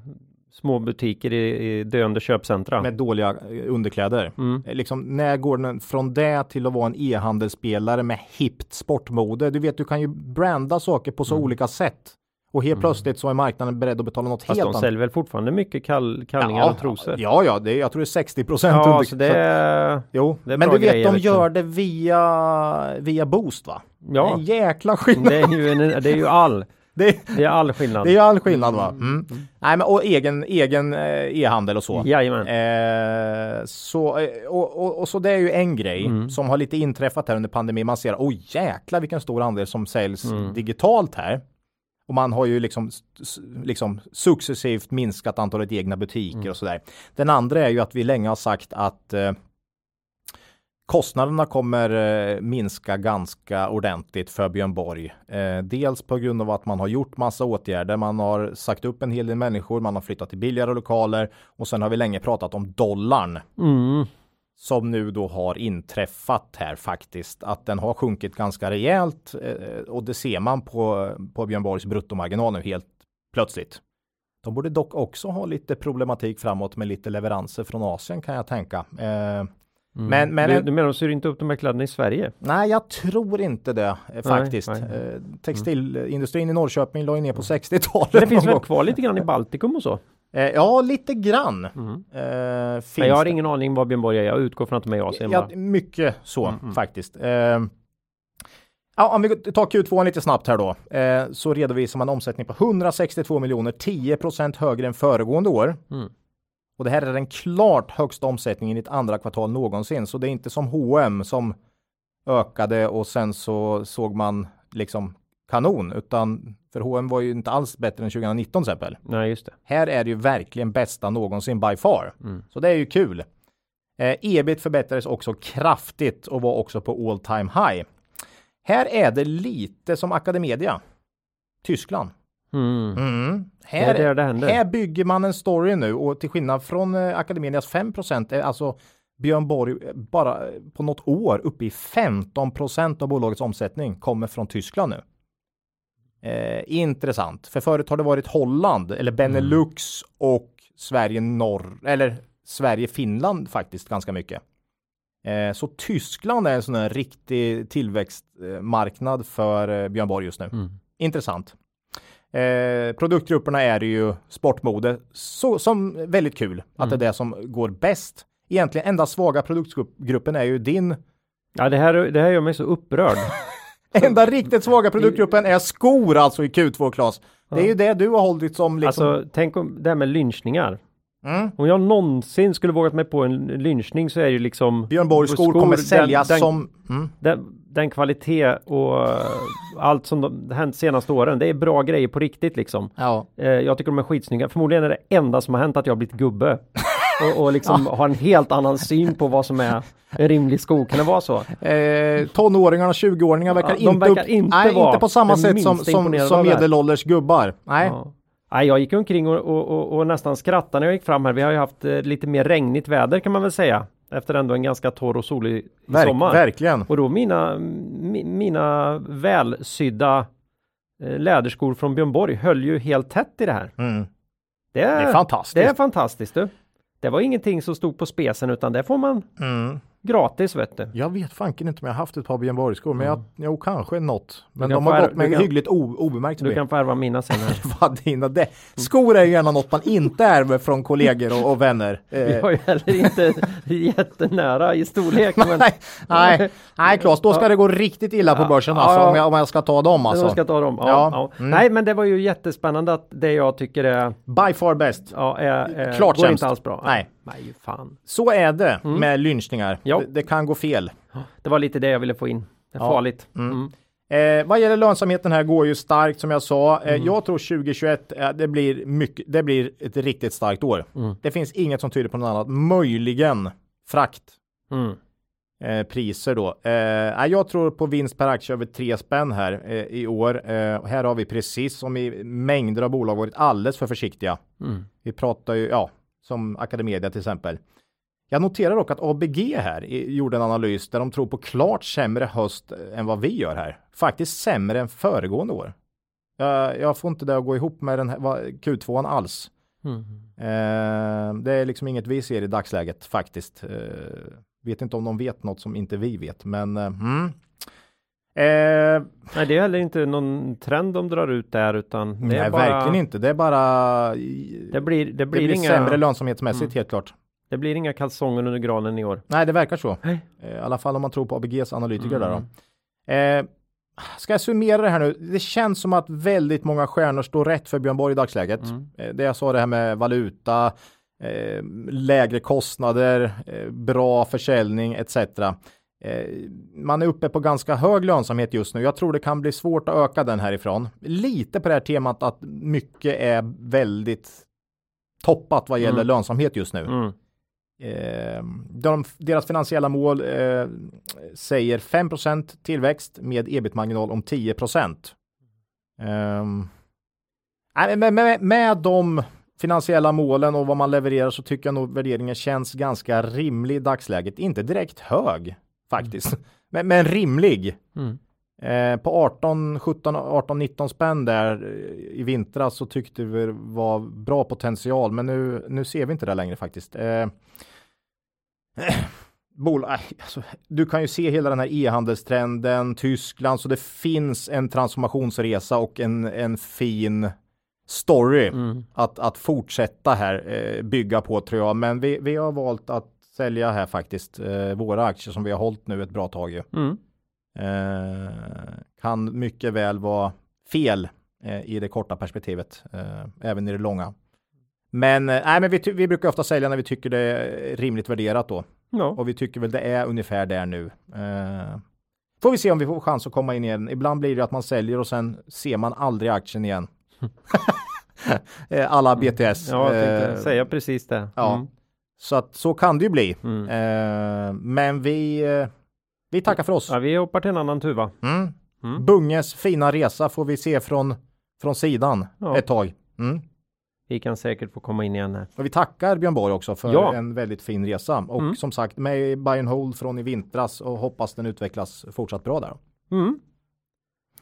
Små butiker i, i döende köpcentra. Med dåliga eh, underkläder. Mm. Eh, liksom, när går den från det till att vara en e-handelsspelare med hippt sportmode? Du vet, du kan ju branda saker på så mm. olika sätt. Och helt mm. plötsligt så är marknaden beredd att betala något Fast helt annat. de säljer väl fortfarande mycket kall, kallningar ja, och trosor? Ja, ja, det jag tror det är 60 procent. Ja, under, så det, är, jo, det är men du vet, grejer, de gör det via, via Boost va? Ja. En jäkla skillnad. Det är ju, en, det är ju all. Det, det, är all skillnad. Det är all skillnad va? Mm. Nej, men, och egen, egen eh, e-handel och så. Jajamän. Eh, så, eh, och, och, och, så det är ju en grej mm. som har lite inträffat här under pandemin. Man ser, oj jäklar vilken stor andel som säljs mm. digitalt här. Och man har ju liksom, liksom successivt minskat antalet egna butiker mm. och sådär. Den andra är ju att vi länge har sagt att eh, Kostnaderna kommer eh, minska ganska ordentligt för Björn Borg. Eh, dels på grund av att man har gjort massa åtgärder. Man har sagt upp en hel del människor. Man har flyttat till billigare lokaler och sen har vi länge pratat om dollarn. Mm. Som nu då har inträffat här faktiskt. Att den har sjunkit ganska rejält eh, och det ser man på, på Björn Borgs bruttomarginal nu helt plötsligt. De borde dock också ha lite problematik framåt med lite leveranser från Asien kan jag tänka. Eh, Mm. Men, men, du, du menar de syr inte upp de här kläderna i Sverige? Nej, jag tror inte det eh, faktiskt. Nej, nej. Eh, textilindustrin i Norrköping la ju ner på 60-talet. det finns väl kvar lite grann i Baltikum och så? Eh, ja, lite grann. Mm. Eh, Nej, jag har det. ingen aning vad Björn Borg är. Jag utgår från att de är i Asien. Ja, mycket så mm, mm. faktiskt. Eh, ja, om vi tar Q2 lite snabbt här då, eh, så redovisar man omsättning på 162 miljoner, 10% högre än föregående år. Mm. Och det här är den klart högsta omsättningen i ett andra kvartal någonsin. Så det är inte som H&M som ökade och sen så såg man liksom kanon, utan för H&M var ju inte alls bättre än 2019 till exempel. Nej, just det. Här är det ju verkligen bästa någonsin by far. Mm. Så det är ju kul. Eh, ebit förbättrades också kraftigt och var också på all time high. Här är det lite som Academedia. Tyskland. Mm. Mm. Här, det det här bygger man en story nu och till skillnad från eh, Akademias 5 är alltså Björn Borg bara på något år uppe i 15% av bolagets omsättning kommer från Tyskland nu. Eh, intressant, för förut har det varit Holland eller Benelux mm. och Sverige norr eller Sverige-Finland faktiskt ganska mycket. Eh, så Tyskland är en sån här riktig tillväxtmarknad för eh, Björn Borg just nu. Mm. Intressant. Eh, produktgrupperna är ju sportmode, så, som väldigt kul att det är det som går bäst. Egentligen enda svaga produktgruppen är ju din. Ja, det här, det här gör mig så upprörd. Enda riktigt svaga produktgruppen är skor alltså i Q2 Klas. Det är ju det du har hållit som liksom. Alltså, tänk om det här med lynchningar. Mm. Om jag någonsin skulle vågat mig på en lynchning så är det ju liksom Björn Borg skor kommer säljas den, som. Mm. Den, den kvalitet och eh, allt som de, hänt senaste åren. Det är bra grejer på riktigt liksom. Ja. Eh, jag tycker de är skitsnygga. Förmodligen är det enda som har hänt att jag har blivit gubbe. och, och liksom har en helt annan syn på vad som är en rimlig sko. Kan det vara så? Eh, tonåringarna och 20-åringar verkar, Ja, inte, verkar upp, inte nej, inte på samma sätt som, som, som medelålders gubbar. Nej. Ja. Nej, jag gick omkring och, och, och, och nästan skrattade när jag gick fram här. Vi har ju haft eh, lite mer regnigt väder kan man väl säga. Efter ändå en ganska torr och solig Verk, sommar. Verkligen. Och då mina, mi, mina välsydda eh, läderskor från Björn Borg höll ju helt tätt i det här. Mm. Det är, Det är fantastiskt. det är fantastiskt du. Det var ingenting som stod på spesen utan det får man Mm. Gratis vet du. Jag vet fanken inte om jag har haft ett par Björn Borg-skor, men jag, jo kanske något. Men de har gått med kan- hyggligt o, obemärkt Du kan få ärva mina sen. Här. Vad dina det. Skor är ju gärna något man inte ärver från kollegor och, och vänner. Vi har ju heller inte jättenära i storlek. Men nej, nej, nej Claes, då ska det gå riktigt illa på börsen Ja, alltså, ja. om, jag, om jag ska ta dem alltså. ska ta dem. Ja, Ja, ja. mm. Nej men det var ju jättespännande att det jag tycker är, By far best. ja, är, är Klart går sämst. inte alls bra. Nej. Nej, fan. Så är det med lynchningar. Mm. Ja. Det, det kan gå fel. Det var lite det jag ville få in. Det är Ja. farligt. Mm. Eh, vad gäller lönsamheten här går ju starkt som jag sa. Eh, Mm. Jag tror 2021 eh, det blir mycket. Det blir ett riktigt starkt år. Mm. Det finns inget som tyder på något annat. Möjligen frakt. Mm. Eh, priser då. Eh, jag tror på vinst per aktie över 3 spänn här eh, i år. Eh, här har vi precis som i mängder av bolag varit alldeles för försiktiga. Mm. Vi pratar ju, ja, som Academedia till exempel. Jag noterar dock att ABG här gjorde en analys där de tror på klart sämre höst eh, än vad vi gör här. Faktiskt sämre än föregående år. Jag, jag får inte det att gå ihop med den här, vad- Q2 alls. Mm. Eh, det är liksom inget vi ser i dagsläget faktiskt. Eh, vet inte om de vet något som inte vi vet, men eh, mm. eh, Nej, det är heller inte någon trend de drar ut där utan det nej, är bara, verkligen inte. Det är bara Det blir, det det blir, blir inga, sämre lönsamhetsmässigt Mm. helt klart. Det blir inga kalsonger under granen i år. Nej, det verkar så. Nej. Eh, I alla fall om man tror på ABGs analytiker Mm. där då. Eh, ska jag summera det här nu? Det känns som att väldigt många stjärnor står rätt för Björn Borg i dagsläget. Mm. Eh, det jag sa det här med valuta, eh, lägre kostnader, eh, bra försäljning etc. Eh, man är uppe på ganska hög lönsamhet just nu. Jag tror det kan bli svårt att öka den härifrån. Lite på det här temat att mycket är väldigt toppat vad gäller Mm. lönsamhet just nu. Mm. Eh, de, deras finansiella mål eh, säger 5% tillväxt med ebit-marginal om 10 Ehm, nej, med, med, med de finansiella målen och vad man levererar så tycker jag nog värderingen känns ganska rimlig i dagsläget. Inte direkt hög faktiskt, men, men rimlig. Mm. Eh, på 18, 17, 18, 19 spänn där eh, i vintras så tyckte vi det var bra potential, men nu, nu ser vi inte det längre faktiskt. Eh, bol, äh, alltså, du kan ju se hela den här e-handelstrenden, Tyskland, så det finns en transformationsresa och en, en fin story Mm. att, att fortsätta här eh, bygga på tror jag. Men vi, vi har valt att sälja här faktiskt eh, våra aktier som vi har hållit nu ett bra tag. Ju. Mm. Eh, kan mycket väl vara fel eh, i det korta perspektivet, eh, även i det långa. Men, eh, nej, men vi, vi brukar ofta sälja när vi tycker det är rimligt värderat då. Ja. Och vi tycker väl det är ungefär där nu. Eh, får vi se om vi får chans att komma in igen. Ibland blir det att man säljer och sen ser man aldrig aktien igen. Eh, Alla BTS. Ja, jag tänkte Eh, säga precis det. ja. Mm. Så att så kan det ju bli. Mm. Eh, men vi, eh, vi tackar för oss. Ja, vi hoppar till en annan tuva. Mm. Mm. Bunges fina resa får vi se från, från sidan Ja. ett tag. Vi kan säkert få komma in igen här. Och vi tackar Björn Borg också för Ja. en väldigt fin resa. Och Mm. som sagt med and hold från i vintras och hoppas den utvecklas fortsatt bra där. Mm.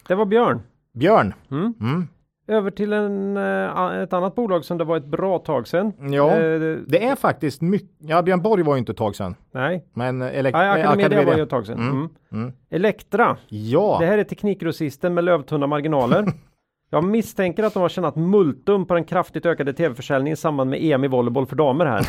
Det var Björn. Björn. Mm. Mm. Över till en, eh, ett annat bolag som det var ett bra tag sedan. Ja, Eh, det är faktiskt mycket. Ja, Björn Borg var ju inte ett tag sedan. Nej, Men elek- Nej eh, Academedia var ju ett tag sedan. Mm. Mm. Mm. Elektra, Ja, det här är teknikgrossisten med lövtunna marginaler. Jag misstänker att de har tjänat multum på den kraftigt ökade tv-försäljningen i samband med EM i volleyboll för damer här.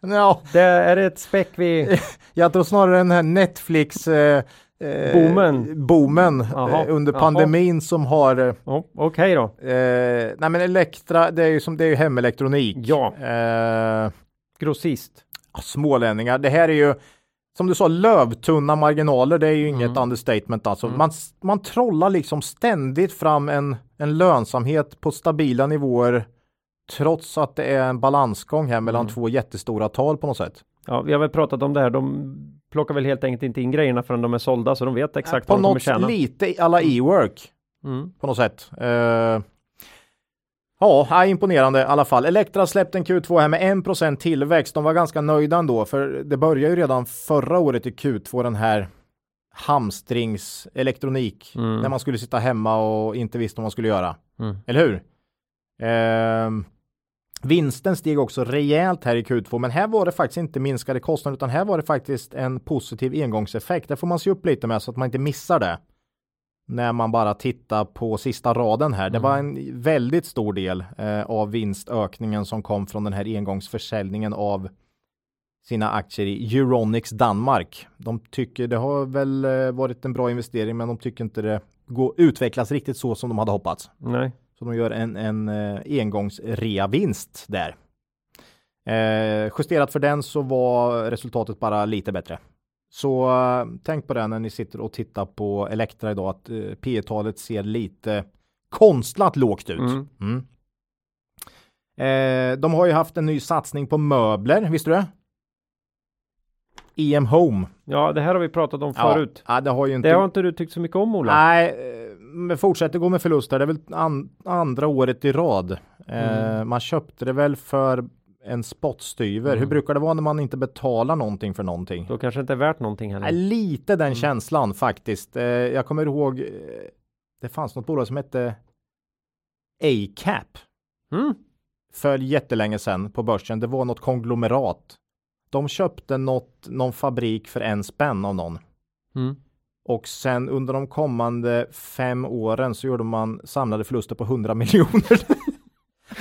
ja, Det är ett späck vi... jag tror snarare den här Netflix eh, eh, Boomen. boomen eh, under jaha. pandemin som har eh, Oh, Okej då. nej men Elektra, det är ju som det är ju hemelektronik. Ja. Eh, Grossist. smålänningar. Det här är ju som du sa lövtunna marginaler. Det är ju inget Mm. understatement alltså. Mm. Man, man trollar liksom ständigt fram en, en lönsamhet på stabila nivåer trots att det är en balansgång här mellan Mm. två jättestora tal på något sätt. Ja, vi har väl pratat om det här. De plockar väl helt enkelt inte in grejerna förrän de är sålda så de vet exakt på vad de kommer något tjäna. lite i alla e-work Mm. på något sätt. Eh, ja, imponerande i alla fall. Elektra släppte en Q2 här med 1% tillväxt. De var ganska nöjda ändå, för det började ju redan förra året i Q2 den här hamstringselektronik Mm. när man skulle sitta hemma och inte visste vad man skulle göra. Mm. Eller hur? Ehm, vinsten steg också rejält här i Q2, men här var det faktiskt inte minskade kostnader, utan här var det faktiskt en positiv engångseffekt. Det får man se upp lite med så att man inte missar det. När man bara tittar på sista raden här. Det Mm. var en väldigt stor del eh, av vinstökningen som kom från den här engångsförsäljningen av sina aktier i Euronics Danmark. De tycker det har väl eh, varit en bra investering, men de tycker inte det går utvecklas riktigt så som de hade hoppats. Nej. Så de gör en, en eh, engångsreavinst där. Eh, justerat för den så var resultatet bara lite bättre. Så tänk på det när ni sitter och tittar på Elektra idag att eh, P talet ser lite konstlat lågt ut. Mm. Mm. Eh, de har ju haft en ny satsning på möbler, visste du det? EM Home. Ja, det här har vi pratat om förut. Ja, det har ju inte... Det har inte du tyckt så mycket om Ola? Nej, eh, men fortsätter gå med förluster. Det är väl an, andra året i rad. Eh, Mm. man köpte det väl för en spottstyver. Hur Mm. brukar det vara när man inte betalar någonting för någonting? Då kanske inte är värt någonting heller. Lite den Mm. känslan faktiskt. Eh, jag kommer ihåg. Eh, det fanns något bolag som hette ACAP Mm. för jättelänge sedan på börsen. Det var något konglomerat. De köpte något, någon fabrik för en spänn av någon. Mm. Och sen under de kommande fem åren så gjorde man samlade förluster på 100 miljoner.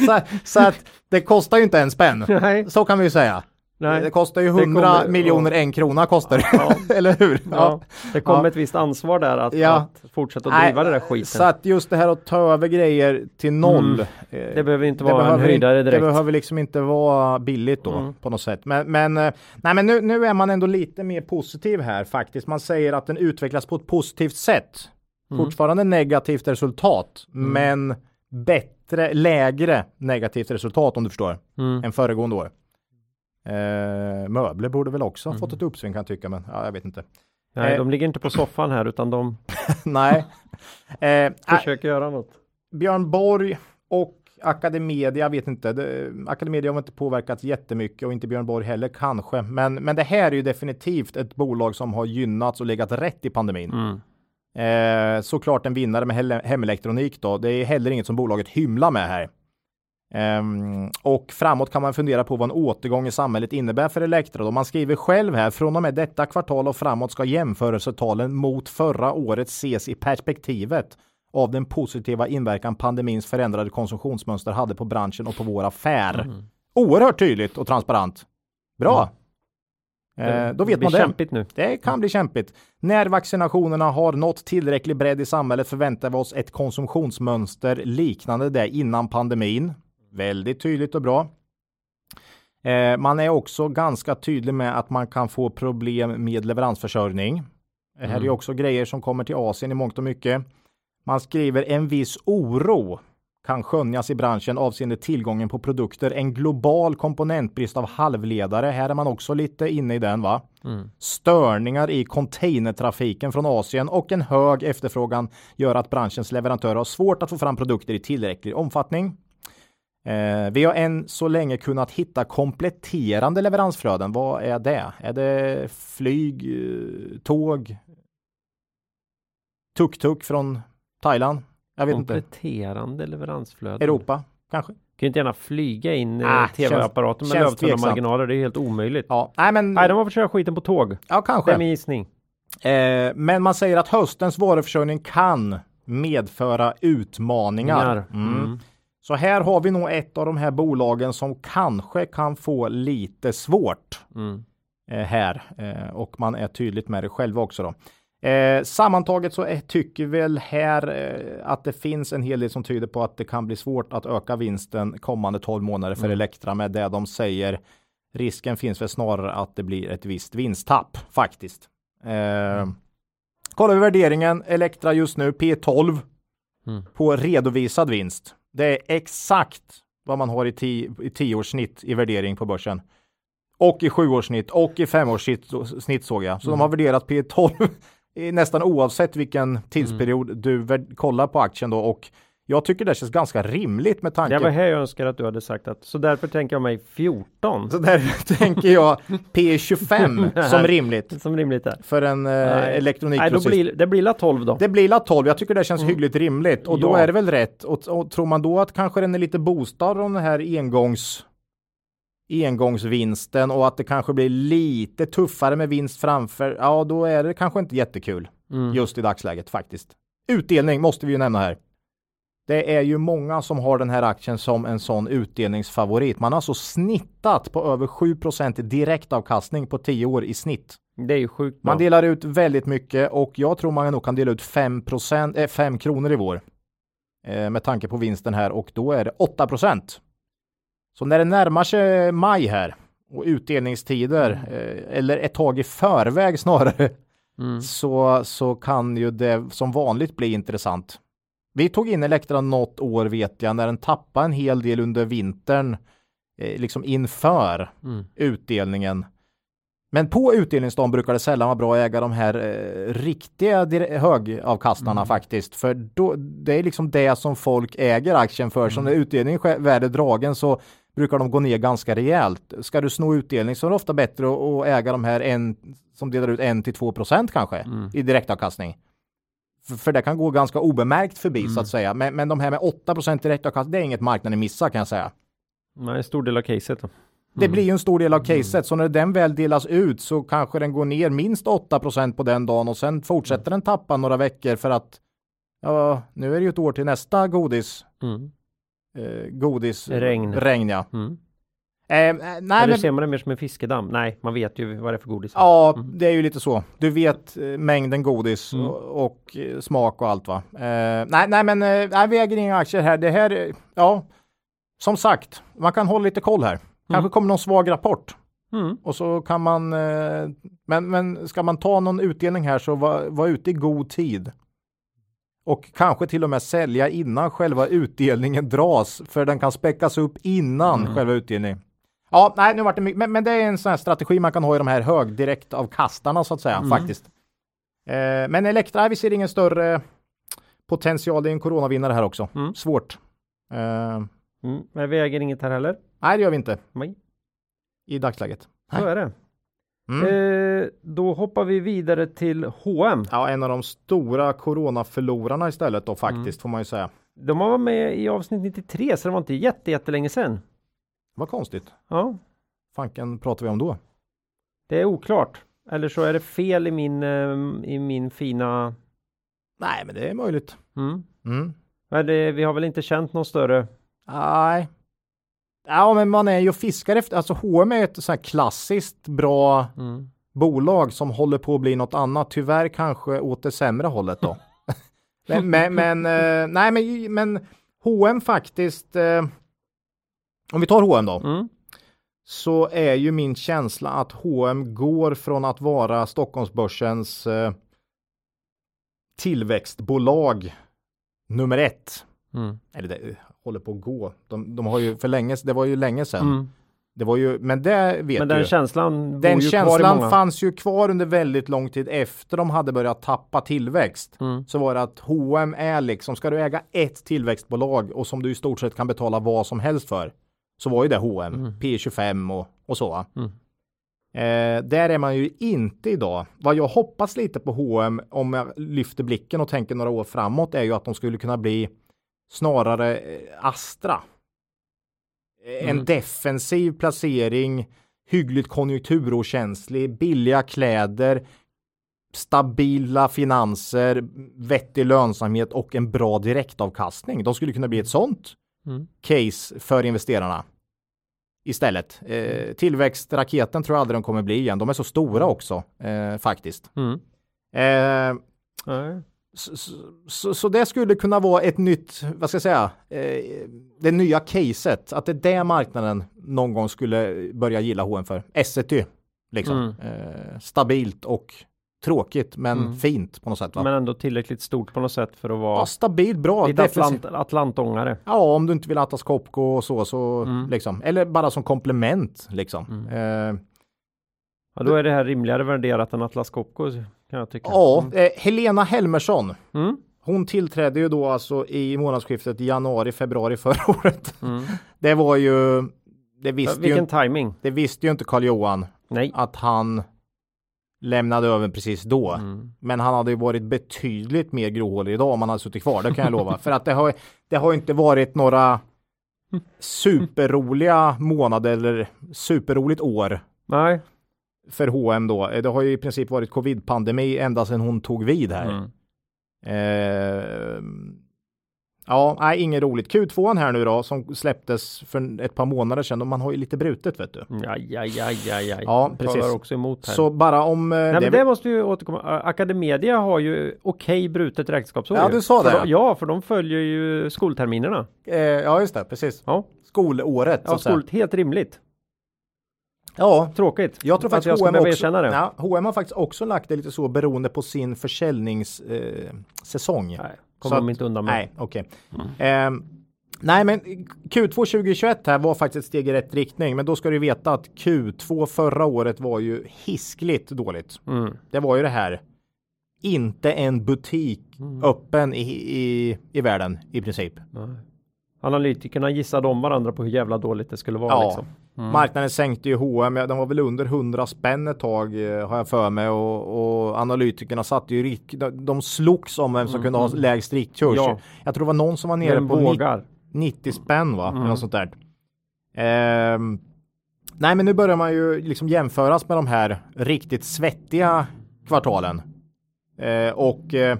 så, så att det kostar ju inte en spänn. Nej, Så kan vi ju säga. nej. Det kostar ju Det 100 kommer- miljoner en krona kostar det. Ja. Eller hur? Ja, det kom Ja. ett visst ansvar där att, Ja. att fortsätta att driva det där skiten. Så att just det här att ta över grejer till noll. Mm. eh, det behöver inte det vara en behöver höjdare inte, direkt. Det behöver liksom inte vara billigt då Mm. på något sätt. Men, men, eh, nej, men nu, nu är man ändå lite mer positiv här faktiskt. Man säger att den utvecklas på ett positivt sätt. Mm. Fortfarande negativt resultat, men bättre, lägre negativt resultat om du förstår, Mm. än föregående år. Eh, möbler borde väl också ha fått Mm. ett uppsving kan jag tycka, men ja, jag vet inte. Nej, eh, de ligger inte på soffan här utan de nej. Eh, äh, försöker göra något. Björn Borg och Academedia, jag vet inte. Det, Academedia har inte påverkat jättemycket och inte Björn Borg heller kanske. Men, men det här är ju definitivt ett bolag som har gynnats och legat rätt i pandemin. Mm. Eh, såklart en vinnare med hemelektronik då. Det är heller inget som bolaget hymlar med här. Ehm, och framåt kan man fundera på vad en återgång i samhället innebär för Elektra. Då man skriver själv här, från och med detta kvartal och framåt ska jämförelsetalen mot förra året ses i perspektivet av den positiva inverkan pandemins förändrade konsumtionsmönster hade på branschen och på vår affär. Mm. Oerhört tydligt och transparent. Bra! Eh, då vet blir man det. kämpigt nu. Det kan bli kämpigt. När vaccinationerna har nått tillräcklig bredd i samhället förväntar vi oss ett konsumtionsmönster liknande det innan pandemin. Väldigt tydligt och bra. Eh, man är också ganska tydlig med att man kan få problem med leveransförsörjning. Det här är Mm. också grejer som kommer till Asien i mångt och mycket. Man skriver en viss oro kan skönjas i branschen avseende tillgången på produkter. En global komponentbrist av halvledare. Här är man också lite inne i den va? Mm. Störningar i containertrafiken från Asien och en hög efterfrågan gör att branschens leverantörer har svårt att få fram produkter i tillräcklig omfattning. Eh, vi har än så länge kunnat hitta kompletterande leveransflöden. Vad är det? Är det flyg, eh, tåg, tuk-tuk från Thailand? Jag vet inte. Kompletterande leveransflöden. Europa kanske? Kan ju inte gärna flyga in Ah, ah, tv-apparaten med lövtunna marginaler. Det är helt omöjligt. Ja, nej men. Nej, de har fått köra skiten på tåg. ja, Det kanske. är min gissning. Eh, men man säger att höstens varuförsörjning kan medföra utmaningar. Mm. Mm. Så här har vi nog ett av de här bolagen som kanske kan få lite svårt Mm. eh, här eh, och man är tydligt med det själva också. Då. Eh, sammantaget så är, tycker väl här eh, att det finns en hel del som tyder på att det kan bli svårt att öka vinsten kommande 12 månader för Mm. Elektra med det de säger. Risken finns väl snarare att det blir ett visst vinsttapp faktiskt. Eh, kollar vi värderingen Elektra just nu P12 Mm. på redovisad vinst. Det är exakt vad man har i, ti- i tioårssnitt i värdering på börsen. Och i sjuårssnitt och i femårssnitt snitt såg jag. Så de har värderat P12 i nästan oavsett vilken tidsperiod du värd- kollar på aktien då. Och jag tycker det känns ganska rimligt med tanke Det var här jag önskar att du hade sagt att så därför tänker jag mig 14 Så där tänker jag P25 som rimligt som rimligt är. för en eh, då elektronikgrossist. blir, det blir la 12 då. Det blir la 12. Jag tycker det känns hyggligt rimligt och då Ja. är det väl rätt. Och, och tror man då att kanske den är lite boostad om den här engångs engångsvinsten och att det kanske blir lite tuffare med vinst framför. Ja, då är det kanske inte jättekul Mm. just i dagsläget faktiskt. Utdelning måste vi ju nämna här. Det är ju många som har den här aktien som en sån utdelningsfavorit. Man har alltså snittat på över 7% direktavkastning på 10 år i snitt. Det är ju sjukt bra. Man delar ut väldigt mycket och jag tror man nog kan dela ut 5, eh, 5 kronor i vår. Eh, med tanke på vinsten här och då är det 8 Så när det närmar sig maj här och utdelningstider eh, eller ett tag i förväg snarare Mm. så, så kan ju det som vanligt bli intressant. Vi tog in Elektra något år vet jag när den tappade en hel del under vintern eh, liksom inför Mm. utdelningen. Men på utdelningsdagen brukar det sällan vara bra att äga de här eh, riktiga högavkastarna Mm. faktiskt. För då, det är liksom det som folk äger aktien för. Så Mm. när utdelningen sker- väl är dragen så brukar de gå ner ganska rejält. Ska du sno utdelning så är det ofta bättre att, att äga de här en, som delar ut 1-2 procent kanske Mm. i direktavkastning. För, för det kan gå ganska obemärkt förbi Mm. så att säga. Men, men de här med 8 procent direktavkastning, det är inget marknaden missar kan jag säga. Nej, en stor del av caset då. Det Mm. blir ju en stor del av caset, så när den väl delas ut så kanske den går ner minst 8% på den dagen och sen fortsätter den tappa några veckor för att ja, nu är det ju ett år till nästa godis. Mm. Eh, godis Regn. regn ja. Mm. Eh, eh, nej, Eller men, ser man det mer som en fiskedamm? Nej, man vet ju vad det är för godis. ja, Mm. det är ju lite så. Du vet eh, mängden godis Mm. och, och eh, smak och allt va. Eh, nej, nej, men eh, nej, vi äger inga aktier här. Det här, ja, som sagt, man kan hålla lite koll här. Kanske Mm. kommer någon svag rapport. Mm. Och så kan man, men, men ska man ta någon utdelning här så var, var ute i god tid. Och kanske till och med sälja innan själva utdelningen dras, för den kan späckas upp innan Mm. själva utdelningen. Ja, nej, nu vart det mycket, men, men det är en sån här strategi man kan ha i de här högdirektavkastarna så att säga, Mm. faktiskt. Eh, men Elektra, vi ser ingen större potential, det är en coronavinnare här också. Mm. Svårt. Eh, Mm. Men vi äger inget här heller. nej, det gör vi inte Nej, i dagsläget. så är det. Mm. Eh, då hoppar vi vidare till H&M. Ja, en av de stora coronaförlorarna istället då faktiskt får man ju säga. De varit med i avsnitt 93 så det var inte jätte, jättelänge sedan. Vad konstigt. Ja, Fanken pratar vi om då? det är oklart. Eller så är det fel i min, eh, i min fina... Nej, men det är möjligt. Mm. Mm. Men det, vi har väl inte känt någon större... Nej. Ja, men man är ju och fiskar efter, alltså H&M är ett så här klassiskt bra Mm. bolag som håller på att bli något annat. Tyvärr kanske åt det sämre hållet då. men, men, men eh, nej, men, men H&M faktiskt. Eh, om vi tar H&M då. Mm. så är ju min känsla att H&M går från att vara Stockholmsbörsens eh, tillväxtbolag nummer ett. Mm. Eller det håller på att gå. De, de har ju för länge, det var ju länge sedan. Mm. Det var ju, men det vet Men du den ju. känslan Den ju känslan fanns ju kvar under väldigt lång tid efter de hade börjat tappa tillväxt. Mm. Så var det att H&M är liksom, ska du äga ett tillväxtbolag och som du i stort sett kan betala vad som helst för. Så var ju det H&M, Mm. P25 och, och så. Mm. Eh, där är man ju inte idag. Vad jag hoppas lite på H&M om jag lyfter blicken och tänker några år framåt är ju att de skulle kunna bli snarare eh, Astra. Eh, En Mm. defensiv placering, hyggligt konjunkturokänslig, billiga kläder, stabila finanser, vettig lönsamhet och en bra direktavkastning. De skulle kunna bli ett sånt Mm. case för investerarna. Istället. Eh, tillväxtraketen tror jag aldrig de kommer bli igen. De är så stora också eh, faktiskt. Mm. Eh. Så, så, så det skulle kunna vara ett nytt, vad ska jag säga, eh, det nya caset. Att det är det marknaden någon gång skulle börja gilla H&M för. Essity, liksom. Mm. Eh, stabilt och tråkigt men Mm. fint på något sätt. Va? Men ändå tillräckligt stort på något sätt för att vara ja, stabilt, bra. lite. Atlant, Atlantångare. Ja, om du inte vill Atlas Copco och så, så Mm. liksom. Eller bara som komplement, liksom. Mm. Eh, Ja, då är det här rimligare värderat än Atlas Copco kan jag tycka. ja, eh, Helena Helmersson. Mm. Hon tillträdde ju då alltså i månadsskiftet januari, februari förra året. Mm. Det var ju, det visste, vilken ju, timing. det visste ju inte Karl Johan Nej. att han lämnade över precis då. Mm. Men han hade ju varit betydligt mer gråhålig idag om han hade suttit kvar, det kan jag lova. För att det har, det har inte varit några superroliga månader eller superroligt år Nej. För H&M då. Det har ju i princip varit covid-pandemi ända sedan hon tog vid här. Mm. Eh, ja, nej, inget roligt. Q2 här nu då som släpptes för ett par månader sedan och man har ju lite brutet vet du. Aj, aj, aj, aj, aj. Ja, precis. också emot här. Så bara om... eh, Nej, det men det måste ju återkomma. Academedia har ju okej brutet räkenskapsår. Ja, du sa För det. de, ja, för de följer ju skolterminerna. eh, ja, just det, precis. Ja, Skolåret. ja att säga. skol, helt rimligt. Ja, Tråkigt. jag tror För att faktiskt jag ska H&M också, det. ja, H&M har faktiskt också lagt det lite så beroende på sin försäljningssäsong. Eh. Nej, kommer de inte undan med. Nej, okej. Ehm, nej, men Q2 2021 här var faktiskt ett steg i rätt riktning. Men då ska du veta att Q2 förra året var ju hiskligt dåligt. Mm. Det var ju det här. Inte en butik Mm. öppen i, i, i världen i princip. Nej. Analytikerna gissade om varandra på hur jävla dåligt det skulle vara. Ja. Liksom. Mm. Marknaden sänkte ju H&M, ja, de var väl under 100 spänn ett tag eh, har jag för mig och, och analytikerna satte ju rik, de, slogs om vem som Mm, kunde ha mm. lägst riktkurs. Ja. Jag tror det var någon som var nere Men på 90, vågar. 90 spänn va? Mm. något sånt där. Ehm, nej men nu börjar man ju liksom jämföras med de här riktigt svettiga kvartalen. Eh, och eh,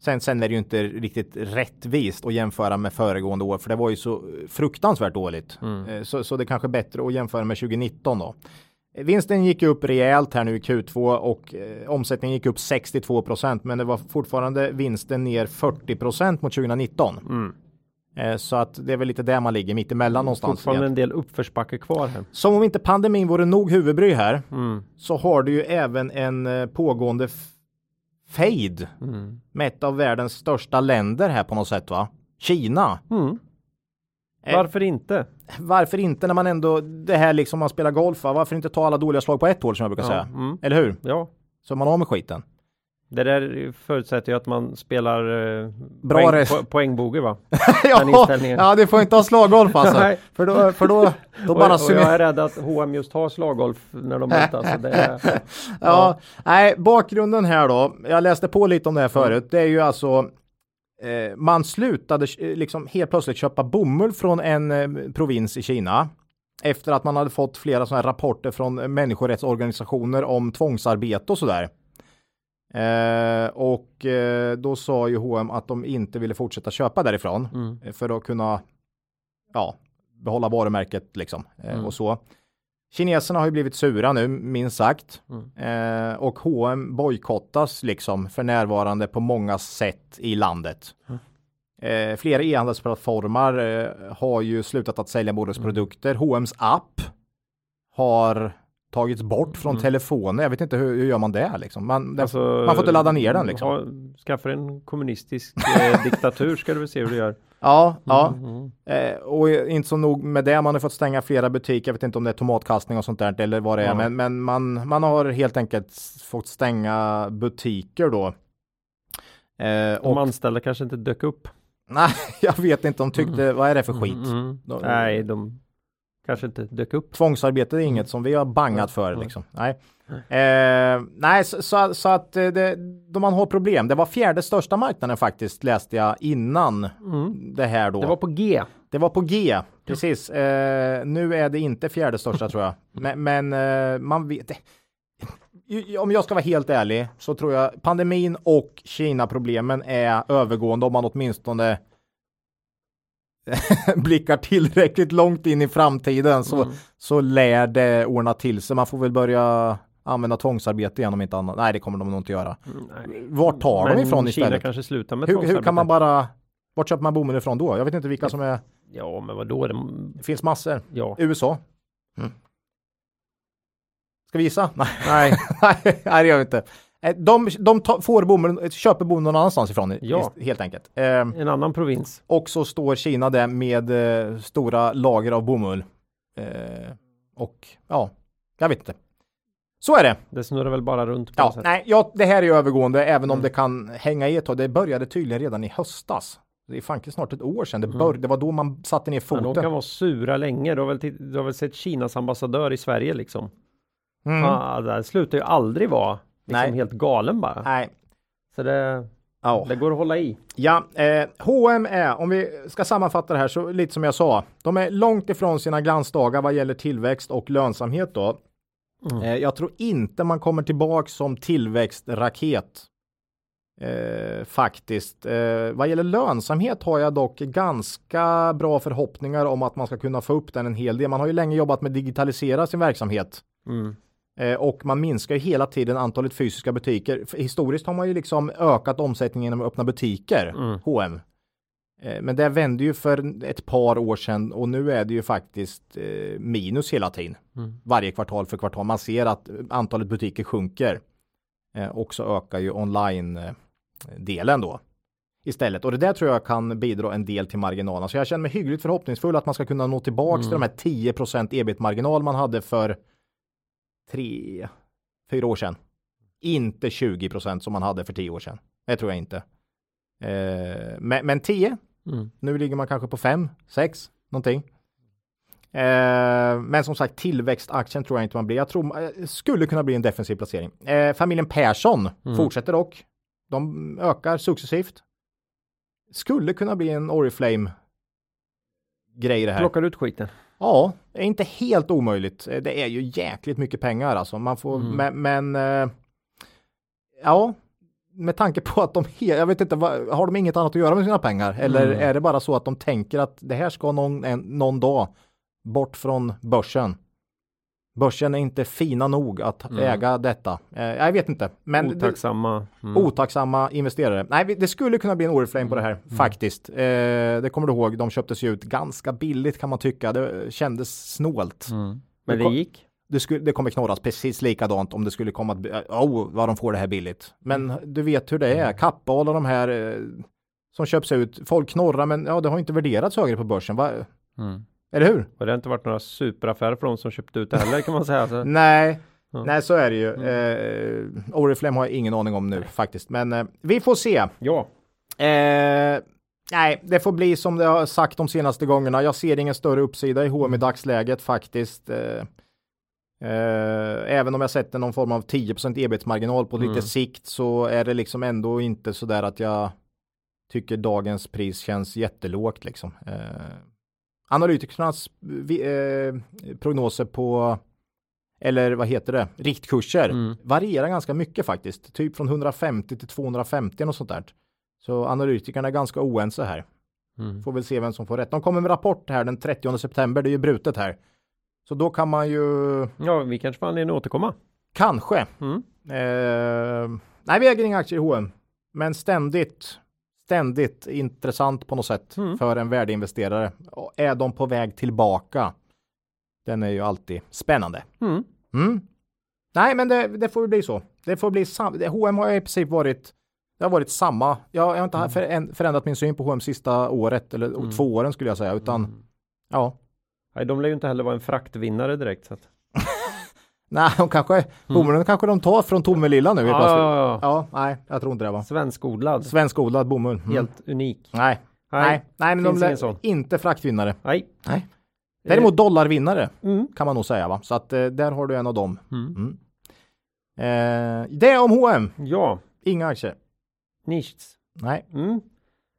sen, sen är det ju inte riktigt rättvist att jämföra med föregående år för det var ju så fruktansvärt dåligt. Mm. Eh, så, så det är kanske är bättre att jämföra med 2019 då. Eh, Vinsten gick upp rejält här nu i Q2 och eh, omsättningen gick upp 62% men det var fortfarande vinsten ner 40% mot 2019. Mm. Eh, Så att det är väl lite där man ligger mitt emellan någonstans. Fortfarande en del uppförsbacke kvar här. Som om inte pandemin vore nog huvudbry här Mm. så har du ju även en eh, pågående f- fade Mm. med ett av världens största länder här på något sätt va? Kina. Mm. Eh. Varför inte? Varför inte när man ändå det här liksom man spelar golf va? Varför inte ta alla dåliga slag på ett hål som jag brukar Ja. säga? Mm. Eller hur? ja, Så man har med skiten. Det där förutsätter ju att man spelar eh, Bra poäng, po poängbogey va? ja, ja, det får inte ha slaggolf alltså. Nej. för då, för då, då Och, bara och summerar jag är rädd att H&M just har slaggolf när de det är, Ja, nej, bakgrunden här då. Jag läste på lite om det här förut. Det är ju alltså eh, man slutade eh, liksom helt plötsligt köpa bomull från en eh, provins i Kina efter att man hade fått flera sådana här rapporter från människorättsorganisationer om tvångsarbete och sådär. Eh, och eh, då sa ju H&M att de inte ville fortsätta köpa därifrån mm. eh, för att kunna ja, behålla varumärket liksom eh, Mm. och så. Kineserna har ju blivit sura nu, minst sagt. Mm. Eh, och H&M bojkottas liksom för närvarande på många sätt i landet. Mm. Eh, flera e-handelsplattformar eh, har ju slutat att sälja Mm. produkter. H&M's app har tagits bort från Mm. telefonen. Jag vet inte hur, hur gör man det liksom? Man, Alltså, man får inte ladda ner den liksom. Ha, skaffa en kommunistisk eh, diktatur ska du väl se hur du gör. Ja, ja. Mm, mm. Eh, och inte så nog med det, man har fått stänga flera butiker. Jag vet inte om det är tomatkastning och sånt där eller vad det är, Ja. men, men man, man har helt enkelt fått stänga butiker då. Eh, De och, anställda kanske inte dök upp. nej, jag vet inte, de tyckte, vad är det för skit? Mm, mm. De- Nej, de kanske inte dök upp. Tvångsarbete är inget som vi har bangat för liksom. Nej. Eh, nej, så, så, så att eh, det, då man har problem. Det var fjärde största marknaden faktiskt läste jag innan det här då. Mm. Det var på G. Det var på G, precis. Eh, nu är det inte fjärde största tror jag. Men, men eh, man vet. Om jag ska vara helt ärlig så tror jag pandemin och Kina-problemen är övergående om man åtminstone blickar tillräckligt långt in i framtiden så, Mm. så lär det ordna till sig. Man får väl börja använda tvångsarbete igen om inte annat. Nej, det kommer de nog inte göra. Nej. Vart tar de Men ifrån Kina istället? kanske slutar med Hur, hur kan man bara, vart köper man bomull ifrån då? Jag vet inte vilka som är, Ja, men vadå? Det, det finns massor. ja. USA. Ska vi gissa? Nej, Nej, nej, det gör vi inte. Eh, De, de tar, får bomull, köper bomull någon annanstans ifrån, Ja. helt enkelt. Eh, en annan provins. och så står Kina där med eh, stora lager av bomull. Eh, och ja, jag vet inte. Så är det. Det snurrar väl bara runt på Ja, sätt. nej, ja, det här är ju övergående, även om Mm. det kan hänga i ett tag. Det började tydligen redan i höstas. Det är fanken snart ett år sedan. Det, bör, det var då man satte ner Mm. Men de foten. kan vara sura länge. Du har väl, du har väl sett Kinas ambassadör i Sverige liksom? Mm. Ah, det slutar ju aldrig vara liksom Nej. helt galen bara. Nej. Så det, Ja. det går att hålla i. Ja, eh, H&M är, om vi ska sammanfatta det här så lite som jag sa, de är långt ifrån sina glansdagar vad gäller tillväxt och lönsamhet då. Mm. Eh, jag tror inte man kommer tillbaks som tillväxtraket. Eh, faktiskt. Eh, vad gäller lönsamhet har jag dock ganska bra förhoppningar om att man ska kunna få upp den en hel del. Man har ju länge jobbat med digitalisera sin verksamhet. Mm. Eh, och man minskar ju hela tiden antalet fysiska butiker. Historiskt har man ju liksom ökat omsättningen genom att öppna butiker, Mm. H&M. Men det vände ju för ett par år sedan och nu är det ju faktiskt eh, minus hela tiden. Mm. Varje kvartal för kvartal. Man ser att antalet butiker sjunker. Och så ökar ju online-delen då istället. Och det där tror jag kan bidra en del till marginalen. Så jag känner mig hyggligt förhoppningsfull att man ska kunna nå tillbaks till de här 10% ebit-marginal man hade för tre, fyra år sedan. Inte 20% som man hade för tio år sedan. Det tror jag inte. Eh, men, men 10, Mm. nu ligger man kanske på 5, 6, någonting. Eh, men som sagt, tillväxtaktien tror jag inte man blir. Jag tror eh, skulle kunna bli en defensiv placering. Eh, familjen Persson Mm. fortsätter dock. De ökar successivt. Skulle kunna bli en Oriflame grej det här. Plockar ut skiten. Ja, det är inte helt omöjligt. Eh, Det är ju jäkligt mycket pengar alltså. Man får, Mm. men, men eh, ja, med tanke på att de, jag vet inte, har de inget annat att göra med sina pengar? Eller Mm. är det bara så att de tänker att det här ska någon, en, någon dag bort från börsen? Börsen är inte fina nog att Mm. äga detta. Eh, jag vet inte, men Otacksamma. Mm. otacksamma investerare. Nej, vi- det skulle kunna bli en Oriflame på det här Mm. faktiskt. Eh, det kommer du ihåg, de köptes ju ut ganska billigt kan man tycka. Det kändes snålt. Mm. Men det gick. Det, skulle, det kommer knorras precis likadant om det skulle komma att, bli- oh, vad de får det här billigt. Men du vet hur det är, Kappa och alla de här eh, som köps ut, folk knorrar men ja, det har inte värderats högre på börsen, va? Mm. Eller hur? Och det har inte varit några superaffärer för de som köpte ut det heller kan man säga. Så, Nej, Ja. nej så är det ju. Eh, Oriflame har jag ingen aning om nu faktiskt, men eh, vi får se. ja. Eh, nej, det får bli som det har sagt de senaste gångerna. Jag ser ingen större uppsida i H&M i dagsläget faktiskt. Eh, eh, även om jag sätter någon form av 10 ebit-marginal på lite Mm. sikt så är det liksom ändå inte så där att jag tycker dagens pris känns jättelågt liksom. Analytikernas eh, prognoser på eller vad heter det, riktkurser Mm. varierar ganska mycket faktiskt. Typ från 150 till 250 och sånt där. Så analytikerna är ganska oense här. Mm. Får väl se vem som får rätt. De kommer med rapport här den 30 september, det är ju brutet här. Så då kan man ju ja, vi kanske får anledning att återkomma. kanske. Mm. Eh, nej, vi äger inga aktier i H&M. Men ständigt, ständigt intressant på något sätt Mm. för en värdeinvesterare. Och är de på väg tillbaka? Den är ju alltid spännande. Mm. Mm. Nej, men det, det får bli så. Det får bli sam- H&M har i princip varit det har varit samma. Jag, jag har inte Mm. för, förändrat min syn på H&M sista året eller Mm. två åren skulle jag säga, utan Mm. ja. Nej, de lär ju inte heller vara en fraktvinnare direkt. Så att... Nej, de kanske, bomullen kanske de tar från Tomelilla nu helt ja, plötsligt. ja, ja. Ja, nej, jag tror inte det va. Svenskodlad. Svenskodlad bomull. Mm. Helt unik. Nej, nej, nej, men de finns lär sån. inte fraktvinnare. Nej. Nej. Däremot dollarvinnare Mm. kan man nog säga va? Så att eh, där har du en av dem. Mm. Mm. Eh, det om H&M. Ja, Inga aktier. nisch. Nej. Mm.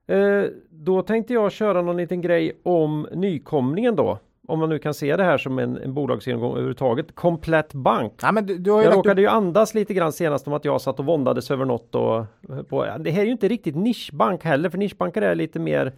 Eh, då tänkte jag köra någon liten grej om nykomlingen då. Om man nu kan se det här som en, en bolagsgenomgång överhuvudtaget. Komplett bank. Nej men du, du Jag råkade ju andas lite grann senast om att jag satt och våndades över något och på, ja, det här är ju inte riktigt nischbank heller för nischbanker är lite mer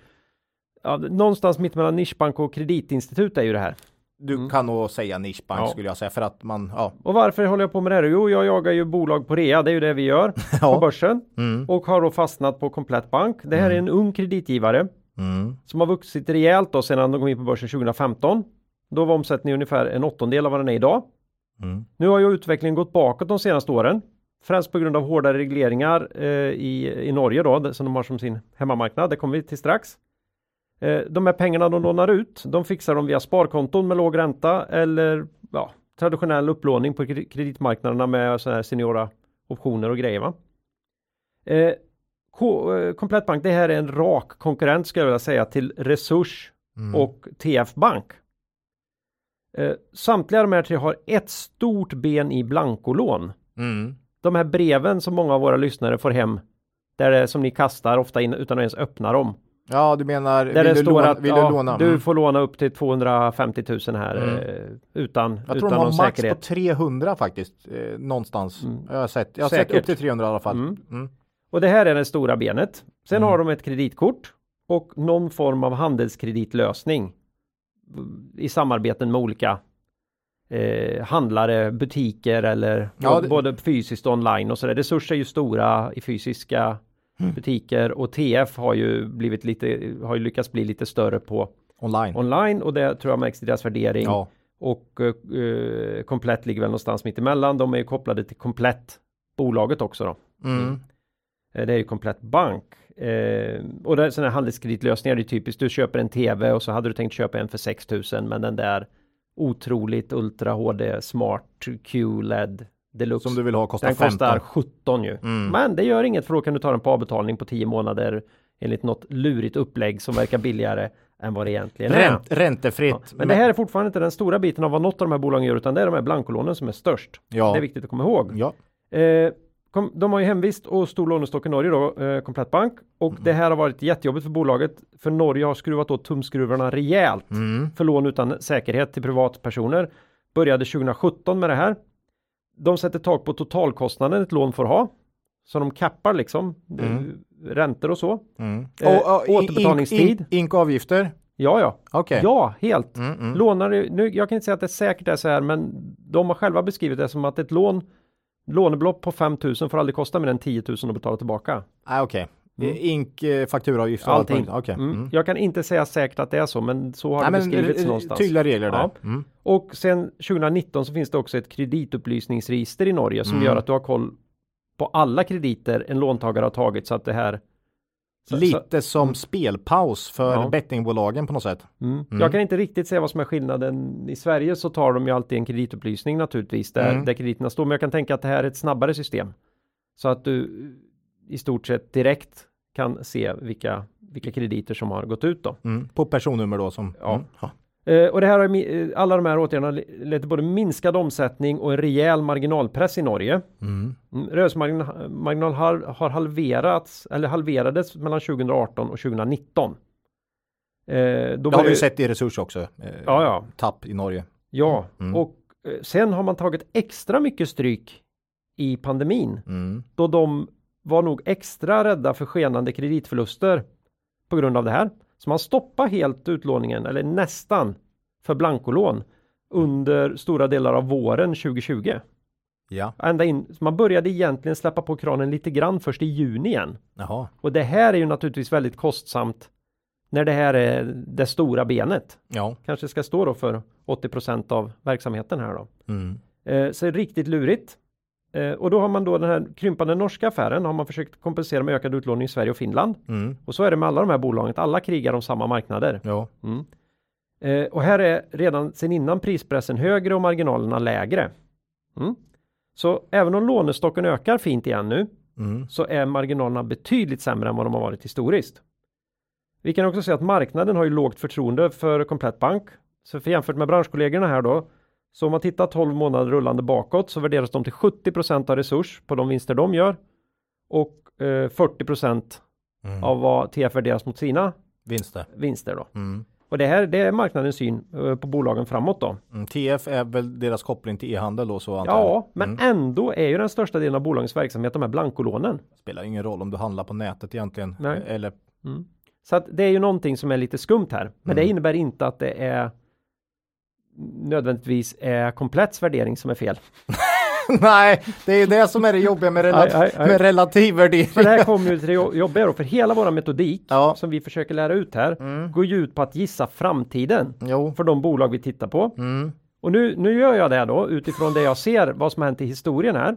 ja, någonstans mitt mellan nischbank och kreditinstitut är ju det här. Du kan nog säga nischbank Ja. skulle jag säga för att man, ja. Och varför håller jag på med det här? Jo, jag jagar ju bolag på rea, det är ju det vi gör på ja. börsen Mm. och har då fastnat på Komplett Bank. Det här är en ung kreditgivare Mm. som har vuxit rejält då sedan de kom in på börsen 2015. Då var omsättningen ungefär en åttondel av vad den är idag. Mm. Nu har ju utvecklingen gått bakåt de senaste åren. Främst på grund av hårdare regleringar eh, i, i Norge då, som de har som sin hemmamarknad. Det kommer vi till strax. Eh, de här pengarna de lånar ut, de fixar de via sparkonton med låg ränta eller ja, traditionell upplåning på kre- kreditmarknaderna med sådana här seniora optioner och grejer. Va? Eh, Eh, Komplett Bank, det här är en rak konkurrent skulle jag vilja säga till Resurs Mm. och TF Bank. Eh, samtliga de här tre har ett stort ben i blankolån. Mm. De här breven som många av våra lyssnare får hem, där det, som ni kastar ofta in utan att ens öppna dem. Ja, du menar, Där det du, står att ja, du låna? du Mm. får låna upp till 250 000 här Mm. eh, utan, Jag tror utan de har max säkerhet. på 300 faktiskt, eh, någonstans. Mm. Jag har sett, jag har Säkert. sett upp till 300 i alla fall. Mm. Mm. Och det här är det stora benet. Sen Mm. har de ett kreditkort och någon form av handelskreditlösning i samarbeten med olika eh, handlare, butiker eller Ja, det- både fysiskt och online och sådär. Resurser är ju stora i fysiska Mm. butiker och TF har ju blivit lite, har ju lyckats bli lite större på Online. online och det tror jag märks i deras värdering. Ja. Och eh, Komplett ligger väl någonstans mitt emellan. De är ju kopplade till Komplett bolaget också då. Mm. Eh, Det är ju komplett bank. Eh, och det sådana här handelskreditlösningar, det är typiskt. Du köper en tv och så hade du tänkt köpa en för 6000 men den där otroligt Ultra HD Smart QLED Deluxe. Som du vill ha kostar den 15. kostar 17 ju. Mm. Men det gör inget för då kan du ta den på avbetalning på 10 månader enligt något lurigt upplägg som verkar billigare än vad det egentligen är. Ränt, räntefritt. Ja, men det här är fortfarande inte den stora biten av vad något av de här bolagen gör utan det är de här blankolånen som är störst. Ja. Det är viktigt att komma ihåg. Ja. Eh, kom, de har ju hemvist och stor lånestock i Norge då, eh, Komplett Bank. Och Mm. det här har varit jättejobbigt för bolaget. För Norge har skruvat åt tumskruvarna rejält Mm. för lån utan säkerhet till privatpersoner. Började 2017 med det här. De sätter tak på totalkostnaden ett lån får ha. Så de kappar liksom Mm. eh, räntor och så. Mm. Eh, Och, och, in- återbetalningstid. In, ink avgifter. Ja, ja. Okej. Ja, helt. Mm, mm. Lånar nu, jag kan inte säga att det säkert är så här, men de har själva beskrivit det som att ett lån, lånebelopp på 5000 får aldrig kosta mer än 10 000 att betala tillbaka. Ah, Okej. Mm. Eh, Ink, eh, fakturaavgift och Allting. allt möjligt. Okej. Mm. Mm. Jag kan inte säga säkert att det är så, men så har Nej, det men beskrivits eh, någonstans. tydliga regler där. Ja. Mm. Och sen 2019 så finns det också ett kreditupplysningsregister i Norge som Mm. gör att du har koll på alla krediter en låntagare har tagit så att det här så- Lite som mm. spelpaus för Ja. bettingbolagen på något sätt. Mm. Mm. Jag kan inte riktigt säga vad som är skillnaden. I Sverige så tar de ju alltid en kreditupplysning naturligtvis där, Mm. där krediterna står. Men jag kan tänka att det här är ett snabbare system. Så att du i stort sett direkt kan se vilka, vilka krediter som har gått ut då. Mm. På personnummer då som... Ja. Mm. ja. Eh, och det här har, eh, alla de här åtgärderna le- lett till både minskad omsättning och en rejäl marginalpress i Norge. Mm. Mm, Rörelsemarginal marginal har, har halverats eller halverades mellan 2018 och 2019. Eh, Det har vi ju sett i Resurs också. Eh, Ja, ja. Tapp i Norge. Ja, Mm. och eh, sen har man tagit extra mycket stryk i pandemin Mm. då de var nog extra rädda för skenande kreditförluster på grund av det här. Så man stoppar helt utlåningen, eller nästan, för blankolån under stora delar av våren 2020. Ja. Ända in, man började egentligen släppa på kranen lite grann först i juni igen. Jaha. Och det här är ju naturligtvis väldigt kostsamt när det här är det stora benet. Ja. Kanske ska stå då för 80% av verksamheten här då. Mm. Eh, så riktigt lurigt. Eh, och då har man då den här krympande norska affären har man försökt kompensera med ökad utlåning i Sverige och Finland. Mm. Och så är det med alla de här bolagen, alla krigar om samma marknader. Ja. Mm. Eh, och här är redan sedan innan prispressen högre och marginalerna lägre. Mm. Så även om lånestocken ökar fint igen nu Mm. så är marginalerna betydligt sämre än vad de har varit historiskt. Vi kan också se att marknaden har ju lågt förtroende för Komplett Bank. Så för jämfört med branschkollegorna här då, så om man tittar 12 månader rullande bakåt så värderas de till 70% av resurs på de vinster de gör och eh, 40 Mm. av vad TF värderas mot sina Vinster. vinster då. Mm. Och det här det är marknadens syn eh, på bolagen framåt då. Mm. TF är väl deras koppling till e-handel då så antar. Ja, men ändå är ju den största delen av bolagens verksamhet de här blankolånen. Spelar ingen roll om du handlar på nätet egentligen. Nej. Eller Så att det är ju någonting som är lite skumt här. Men det Mm. innebär inte att det är nödvändigtvis är komplett värdering som är fel. Nej, det är det som är det jobbiga med, rela- Nej, nej, nej. med relativ värdering. För det här kommer ju till det jo- jobbiga då, för hela våra metodik Ja. som vi försöker lära ut här Mm. går ju ut på att gissa framtiden Jo. för de bolag vi tittar på. Mm. Och nu, nu gör jag det då utifrån det jag ser vad som har hänt i historien här.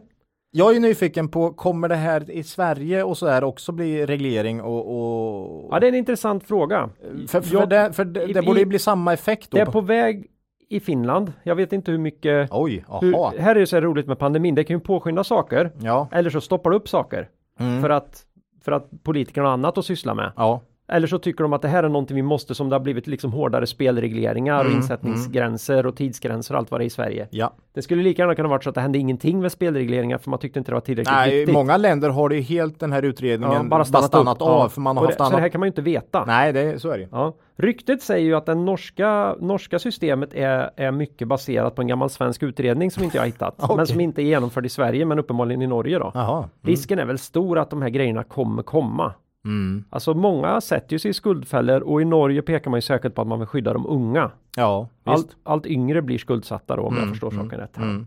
Jag är nyfiken på, kommer det här i Sverige och så här också bli reglering och... och... Ja, det är en intressant fråga. för, för, jag- det, för det, i- det borde ju bli samma effekt då. Det är på väg i Finland. Jag vet inte hur mycket Oj, hur, jaha. här är det så här roligt med pandemin. Det kan ju påskynda saker Ja. eller så stoppar det upp saker Mm. för att för att politikerna har annat att syssla med. Ja. Eller så tycker de att det här är någonting vi måste som det har blivit liksom hårdare spelregleringar och Mm, insättningsgränser och tidsgränser och allt vad det är i Sverige. Ja. Det skulle lika gärna kunna varit så att det hände ingenting med spelregleringar för man tyckte inte det var tillräckligt Nej, viktigt. många länder har det ju helt den här utredningen ja, bara stannat, upp. av Ja. för man har Och haft det, Så det här kan man ju inte veta. Nej, det, så är det. Ja. Ryktet säger ju att det norska, norska systemet är, är mycket baserat på en gammal svensk utredning som inte jag har hittat. Okej. Men som inte är genomförd i Sverige men uppenbarligen i Norge då. Jaha. Mm. Risken är väl stor att de här grejerna kommer komma. Mm. Alltså många sätter ju sig i skuldfällor och i Norge pekar man ju särskilt på att man vill skydda de unga. Ja. Allt, allt yngre blir skuldsatta då om jag Mm, förstår mm, saken rätt. Mm.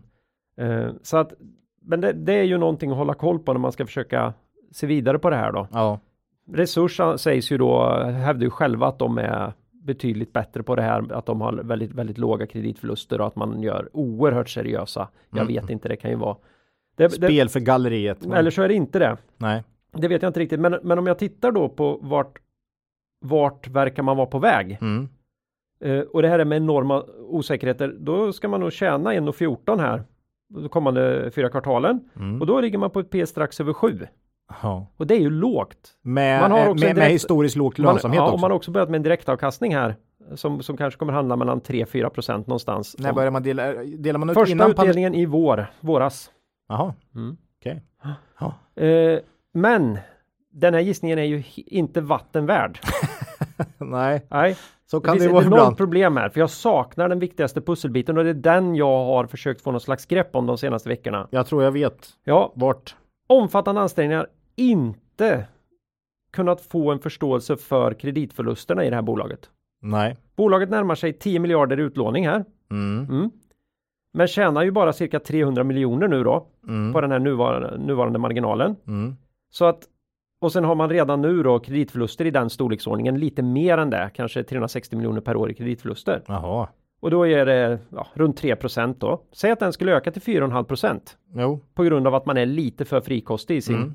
Eh, så att, men det, det är ju någonting att hålla koll på när man ska försöka se vidare på det här då. Ja. Resurs sägs ju då, hävdar ju själva att de är betydligt bättre på det här, att de har väldigt, väldigt låga kreditförluster och att man gör oerhört seriösa. Jag Mm. vet inte, det kan ju vara. Det, det, Spel för galleriet. men- eller så är det inte det. Nej. Det vet jag inte riktigt, men, men om jag tittar då på vart, vart verkar man vara på väg? Mm. Eh, och det här är med enorma osäkerheter, då ska man nog tjäna 1,14 här de kommande fyra kvartalen Mm. och då ligger man på ett P strax över 7 Ja. och det är ju lågt. Med, Man har med, också med direkt- historiskt låg Man, lönsamhet ja, också. och man har också börjat med en direktavkastning här som, som kanske kommer handla mellan 3-4 procent någonstans. När börjar man dela, delar man ut Första innan utdelningen i vår, våras. Jaha, Mm. okej. Ja. Eh, men den här gissningen är ju inte vatten värd. Nej, Nej, så det kan det ett vara ibland. problem här, för jag saknar den viktigaste pusselbiten och det är den jag har försökt få någon slags grepp om de senaste veckorna. Jag tror jag vet Ja, vart. omfattande ansträngningar inte kunnat få en förståelse för kreditförlusterna i det här bolaget. Nej. Bolaget närmar sig 10 miljarder i utlåning här. Mm. Mm. Men tjänar ju bara cirka 300 miljoner nu då Mm. på den här nuvarande, nuvarande marginalen. Så att och sen har man redan nu då kreditförluster i den storleksordningen, lite mer än det, kanske 360 miljoner per år i kreditförluster. Jaha. Och då är det ja, runt 3 då. Säg att den skulle öka till 4,5 Jo. på grund av att man är lite för frikostig i sin. Mm.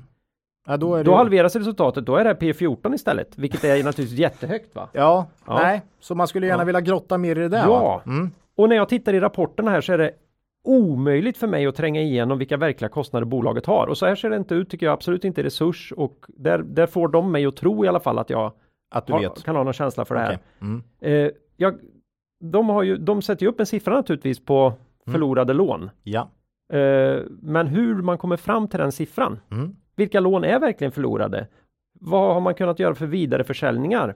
Ja, då är det Då halveras resultatet, då är det P14 istället, vilket är naturligtvis jättehögt va? Ja, Ja. nej. Så man skulle gärna Ja. vilja grotta mer i det där Ja. Mm. Och när jag tittar i rapporterna här så är det omöjligt för mig att tränga igenom vilka verkliga kostnader bolaget har. Och så här ser det inte ut tycker jag absolut inte resurs och där, där får de mig att tro i alla fall att jag Att du har, vet. kan ha någon känsla för det här. Okej. Mm. Eh, jag, de, har ju, de sätter ju upp en siffra naturligtvis på förlorade lån. Ja. Eh, men hur man kommer fram till den siffran. Mm. Vilka lån är verkligen förlorade? Vad har man kunnat göra för vidareförsäljningar?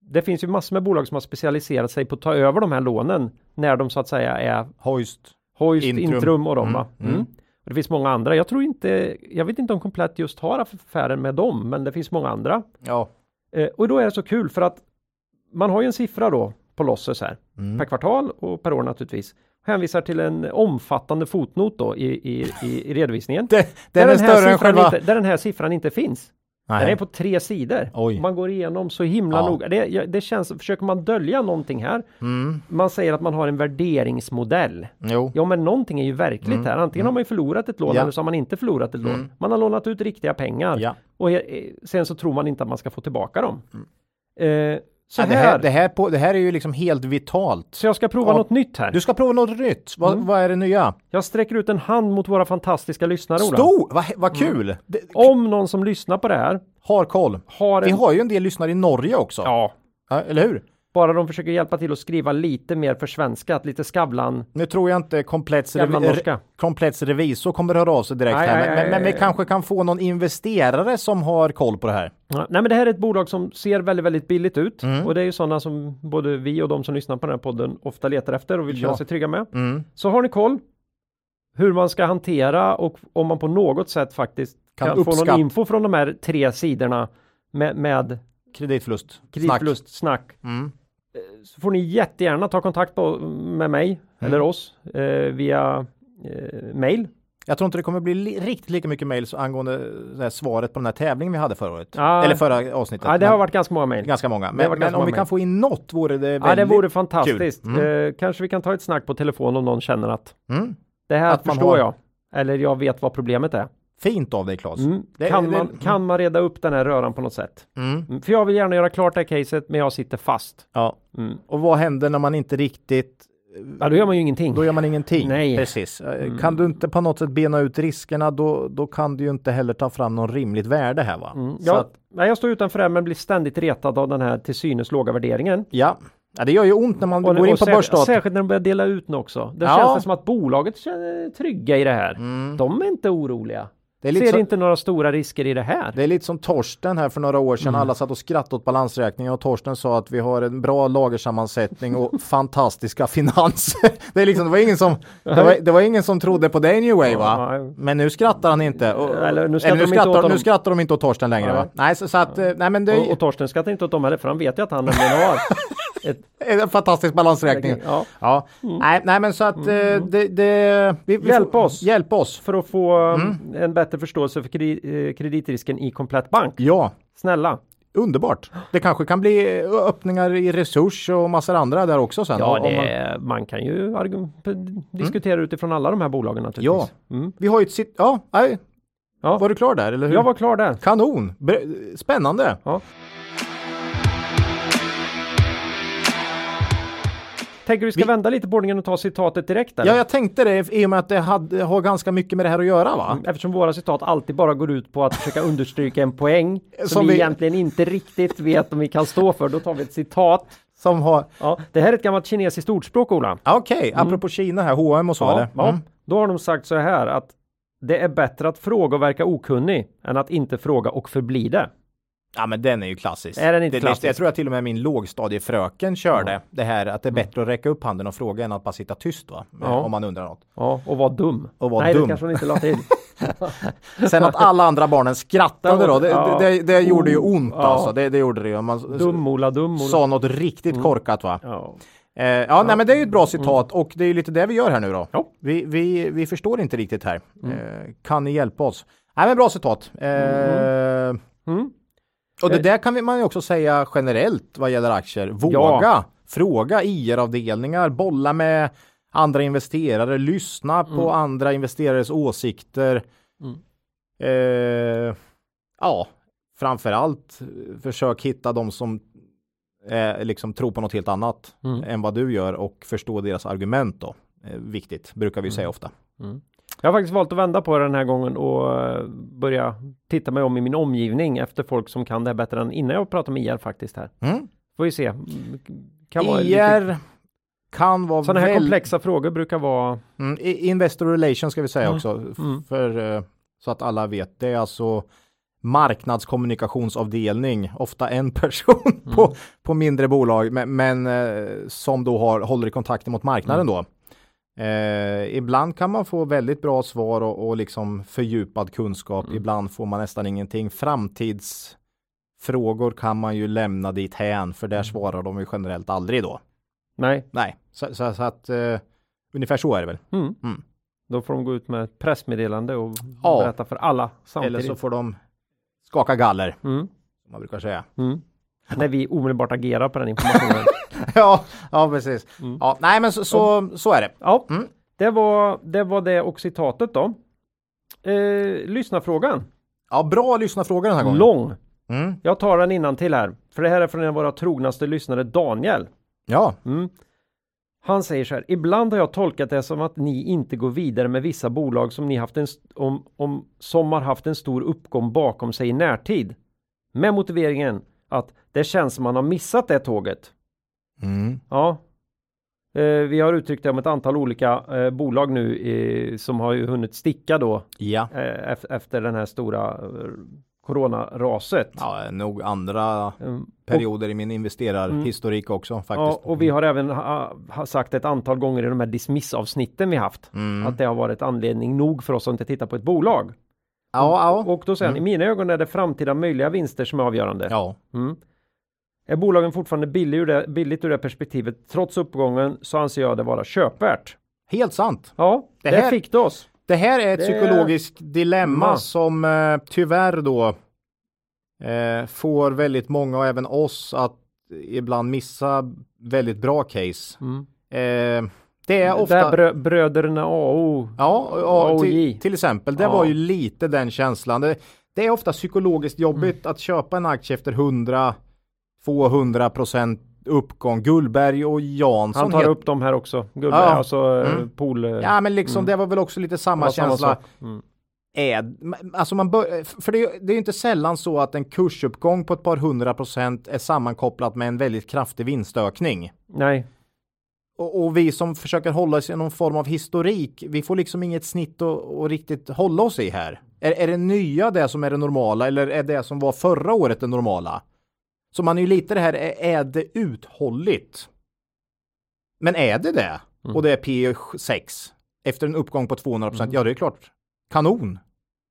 Det finns ju massor med bolag som har specialiserat sig på att ta över de här lånen när de så att säga är Hoist. Hoist, Intrum. Intrum, och de Mm, va? Mm. mm. Och det finns många andra. Jag tror inte, jag vet inte om Komplett just har affären med dem, men det finns många andra. Ja. Eh, och då är det så kul för att man har ju en siffra då på losses här Mm. per kvartal och per år naturligtvis. Hänvisar till en omfattande fotnot då i, i, i, i redovisningen. Det, där, den är den här större siffran inte, där den här siffran inte finns. Den är Nej. på tre sidor. Oj. Man går igenom så himla Ja. noga. Det, det känns, försöker man dölja någonting här? Mm. Man säger att man har en värderingsmodell. Jo. Ja, men någonting är ju verkligt Mm. här. Antingen har man ju förlorat ett lån Ja. eller så har man inte förlorat ett lån. Mm. Man har lånat ut riktiga pengar Ja. och eh, sen så tror man inte att man ska få tillbaka dem. Eh, så, Mm. Ja, det, här, det, här på, det här är ju liksom helt vitalt. så jag ska prova Ja. något nytt här. Du ska prova något nytt. Vad, Mm. vad är det nya? Jag sträcker ut en hand mot våra fantastiska lyssnare. Stor! Vad, vad kul! Det, Om någon som lyssnar på det här har koll. har Vi en... har ju en del lyssnare i Norge också. Ja, Ja, eller hur? Bara de försöker hjälpa till att skriva lite mer för svenska, lite Skavlan, Nu tror jag inte komplett, Skavlan revi- norska. komplett revisor kommer höra av sig direkt Nej, här. nej, Men, nej, men vi nej. kanske kan få någon investerare som har koll på det här. Ja, nej men det här är ett bolag som ser väldigt, väldigt billigt ut Mm. och det är ju sådana som både vi och de som lyssnar på den här podden ofta letar efter och vill känna Ja. sig trygga med. Mm. Så har ni koll hur man ska hantera och om man på något sätt faktiskt Kan kan, få någon info från de här tre sidorna med, med Kreditförlust. kreditförlust, snack. Mm. Så får ni jättegärna ta kontakt på, med mig Mm. eller oss eh, via eh, mail. Jag tror inte det kommer bli li- riktigt lika mycket mejl angående svaret på den här tävlingen vi hade förra året. Ja. Eller förra avsnittet. Ja, det har varit ganska många mail. ganska många. Men, men ganska om många vi kan få in något vore det väldigt Ja, det vore fantastiskt. kul. Eh, kanske vi kan ta ett snack på telefon om någon känner att Mm. det här Att man förstår har- jag. Eller jag vet vad problemet är. Fint av dig Claes. Mm. Det- kan, det- man, kan man reda upp den här röran på något sätt? Mm. Mm, För jag vill gärna göra klart det här caset, men jag sitter fast. Ja. Mm. Och vad händer när man inte riktigt Ja, då gör man ju ingenting. Då gör man ingenting. Nej. Precis. Eh, Mm. Kan du inte på något sätt bena ut riskerna då, då kan du ju inte heller ta fram någon rimligt värde här va? Mm. Jag, att, nej, jag står utanför det här, men blir ständigt retad av den här till synes låga värderingen. ja. ja, det gör ju ont när man Och, går in på börsdata. Särskilt när de börjar dela ut nu också. Det Ja. känns det som att bolaget känner trygga i det här. Mm. De är inte oroliga. Det är, Ser så, inte några stora risker i det här. det är lite som Torsten här för några år sedan. Mm. Alla satt och skrattade åt balansräkningen och Torsten sa att vi har en bra lagersammansättning och fantastiska finanser. det, är liksom, det, var ingen som, det, var, det var ingen som trodde på det anyway va? Men nu skrattar han inte. Och, Eller nu skrattar eller åt skrattar, nu skrattar de inte åt Torsten längre Nej. va? Nej, så, så att, eh, nej men det Och, och Torsten skrattar inte åt dem heller, för han vet ju att han nämligen har ett... en fantastisk balansräkning. Ja, Ja, nej, nej men så att eh, det, det vi, vi Hjälp får, oss. Hjälp oss. för att få um, en bättre förståelse för kredi- eh, kreditrisken i komplett bank. Ja, Snälla. underbart. Det kanske kan bli eh, öppningar i resurs och massor andra där också sen. Ja, om man, det, man kan ju diskutera utifrån alla de här bolagen naturligtvis. Mm. vi har ju ett sitt... Ja, nej, Ja. var du klar där eller hur? Jag var klar där. Kanon! Spännande! Ja. Tänker du ska Vi- vända lite på ordningen och ta citatet direkt eller? Ja, jag tänkte det i och med att det hade, har ganska mycket med det här att göra va? Eftersom våra citat alltid bara går ut på att försöka understryka en poäng som, Som vi vi- egentligen inte riktigt vet om vi kan stå för. Då tar vi ett citat. Som har... Ja, det här är ett gammalt kinesiskt ordspråk Ola. Okej, apropå Kina här, H&M och så Mm. Ja, eller? ja. Mm. Då har de sagt så här att det är bättre att fråga och verka okunnig än att inte fråga och förbli det. Ja men den är ju klassisk. Är den inte det, klassisk? Jag tror att till och med min lågstadiefröken körde det här att det är bättre att räcka upp handen och fråga än att bara sitta tyst va? Ja. Om man undrar något. Ja, och var dum. Och var Nej, dum. det kanske hon inte la till. Sen att alla andra barnen skrattade då, det, Ja. det, det, gjorde ju ont Ja. alltså. Det, gjorde det ju. Man Dum Ola, dum Ola. sa något riktigt korkat va? Ja. Eh, ja, nej men det är ju ett bra citat och det är ju lite det vi gör här nu då. Ja. Vi, vi, vi förstår inte riktigt här. Eh, kan ni hjälpa oss? Nej men bra citat. Eh, Mm. Och det där kan vi- man ju också säga generellt vad gäller aktier. Våga fråga IR-avdelningar, bolla med andra investerare, lyssna på Mm. andra investerares åsikter. Mm. Eh, ja, framförallt eh, försök hitta de som eh, liksom tror på något helt annat Mm. än vad du gör och förstå deras argument då. Eh, viktigt, brukar vi säga ofta. Jag har faktiskt valt att vända på det den här gången och eh, börja titta mig om i min omgivning efter folk som kan det här bättre än innan jag pratar med IR faktiskt här. Mm. Får vi se. Mm, Kan vara IR lite, kan vara sådana här väl- komplexa frågor brukar vara Mm, Investor Relations ska vi säga Mm. också, Mm. för, eh, så att alla vet. Det är alltså marknadskommunikationsavdelning, ofta en person Mm. på, på mindre bolag, men, men eh, som då har, håller i kontakten mot marknaden då. Eh, ibland kan man få väldigt bra svar och, och liksom fördjupad kunskap. Mm. Ibland får man nästan ingenting. Framtidsfrågor kan man ju lämna dit hän, för Mm. där svarar de ju generellt aldrig då. Nej. Nej, så, så, så att eh, ungefär så är det väl. Mm. Mm. Då får de gå ut med ett pressmeddelande och Ja. berätta för alla samtidigt. Eller så får de skaka galler, mm. som man brukar säga. Mm. När vi omedelbart agerar på den informationen. ja, ja, precis. Mm. Ja, nej, men så, så, så är det. ja, Mm. det, var, det var det och citatet då. Eh, lyssnarfrågan. Ja, bra lyssnarfråga den här gången. Lång. Mm. Jag tar den innan till här. För det här är från en av våra trognaste lyssnare Daniel. Ja, Mm. Han säger så här. Ibland har jag tolkat det som att ni inte går vidare med vissa bolag som ni haft en om, om, som har haft en stor uppgång bakom sig i närtid. Med motiveringen att det känns som man har missat det tåget. Mm. Ja. Eh, vi har uttryckt det om ett antal olika eh, bolag nu som har ju hunnit sticka då Ja. eh, ef- efter den här stora coronaraset. ja, nog andra Mm. perioder i min investerarhistorik också Ja, faktiskt. och vi har även ha, ha sagt ett antal gånger i de här dismissavsnitten vi haft Mm. att det har varit anledning nog för oss att inte titta på ett bolag. Ja, ja. Och då säger han, i mina ögon är det framtida möjliga vinster som är avgörande. ja. Mm. Är bolagen fortfarande billig ur det, billigt ur det perspektivet trots uppgången så anser jag det vara köpvärt. Helt sant. Ja, Det det här- fick det oss. Det här är ett Det- psykologiskt dilemma Ma. som eh, tyvärr då eh, får väldigt många och även oss att ibland missa väldigt bra case. Mm. Eh, det är Där ofta brö, bröderna AO. Ja, ja AOJ. till, till exempel. Det Ja. var ju lite den känslan. Det, det är ofta psykologiskt jobbigt Mm. att köpa en aktie efter 100 200 procent uppgång. Gullberg och Jansson. Han tar upp dem här också. Gubbe, Ja. alltså eh, Mm. pool. eh, Ja men liksom Mm. det var väl också lite samma samma känsla. sak. Mm. är, alltså man bör, för det, det är inte sällan så att en kursuppgång på ett par hundra procent är sammankopplat med en väldigt kraftig vinstökning. Nej, Och, och vi som försöker hålla oss i någon form av historik, vi får liksom inget snitt att riktigt hålla oss i här. Är, är det nya det som är det normala eller är det som var förra året det normala? Så man är ju lite det här, är, det uthålligt? Men är det det? Mm. Och det är P6 efter en uppgång på 200 procent, Mm. ja det är klart. Kanon!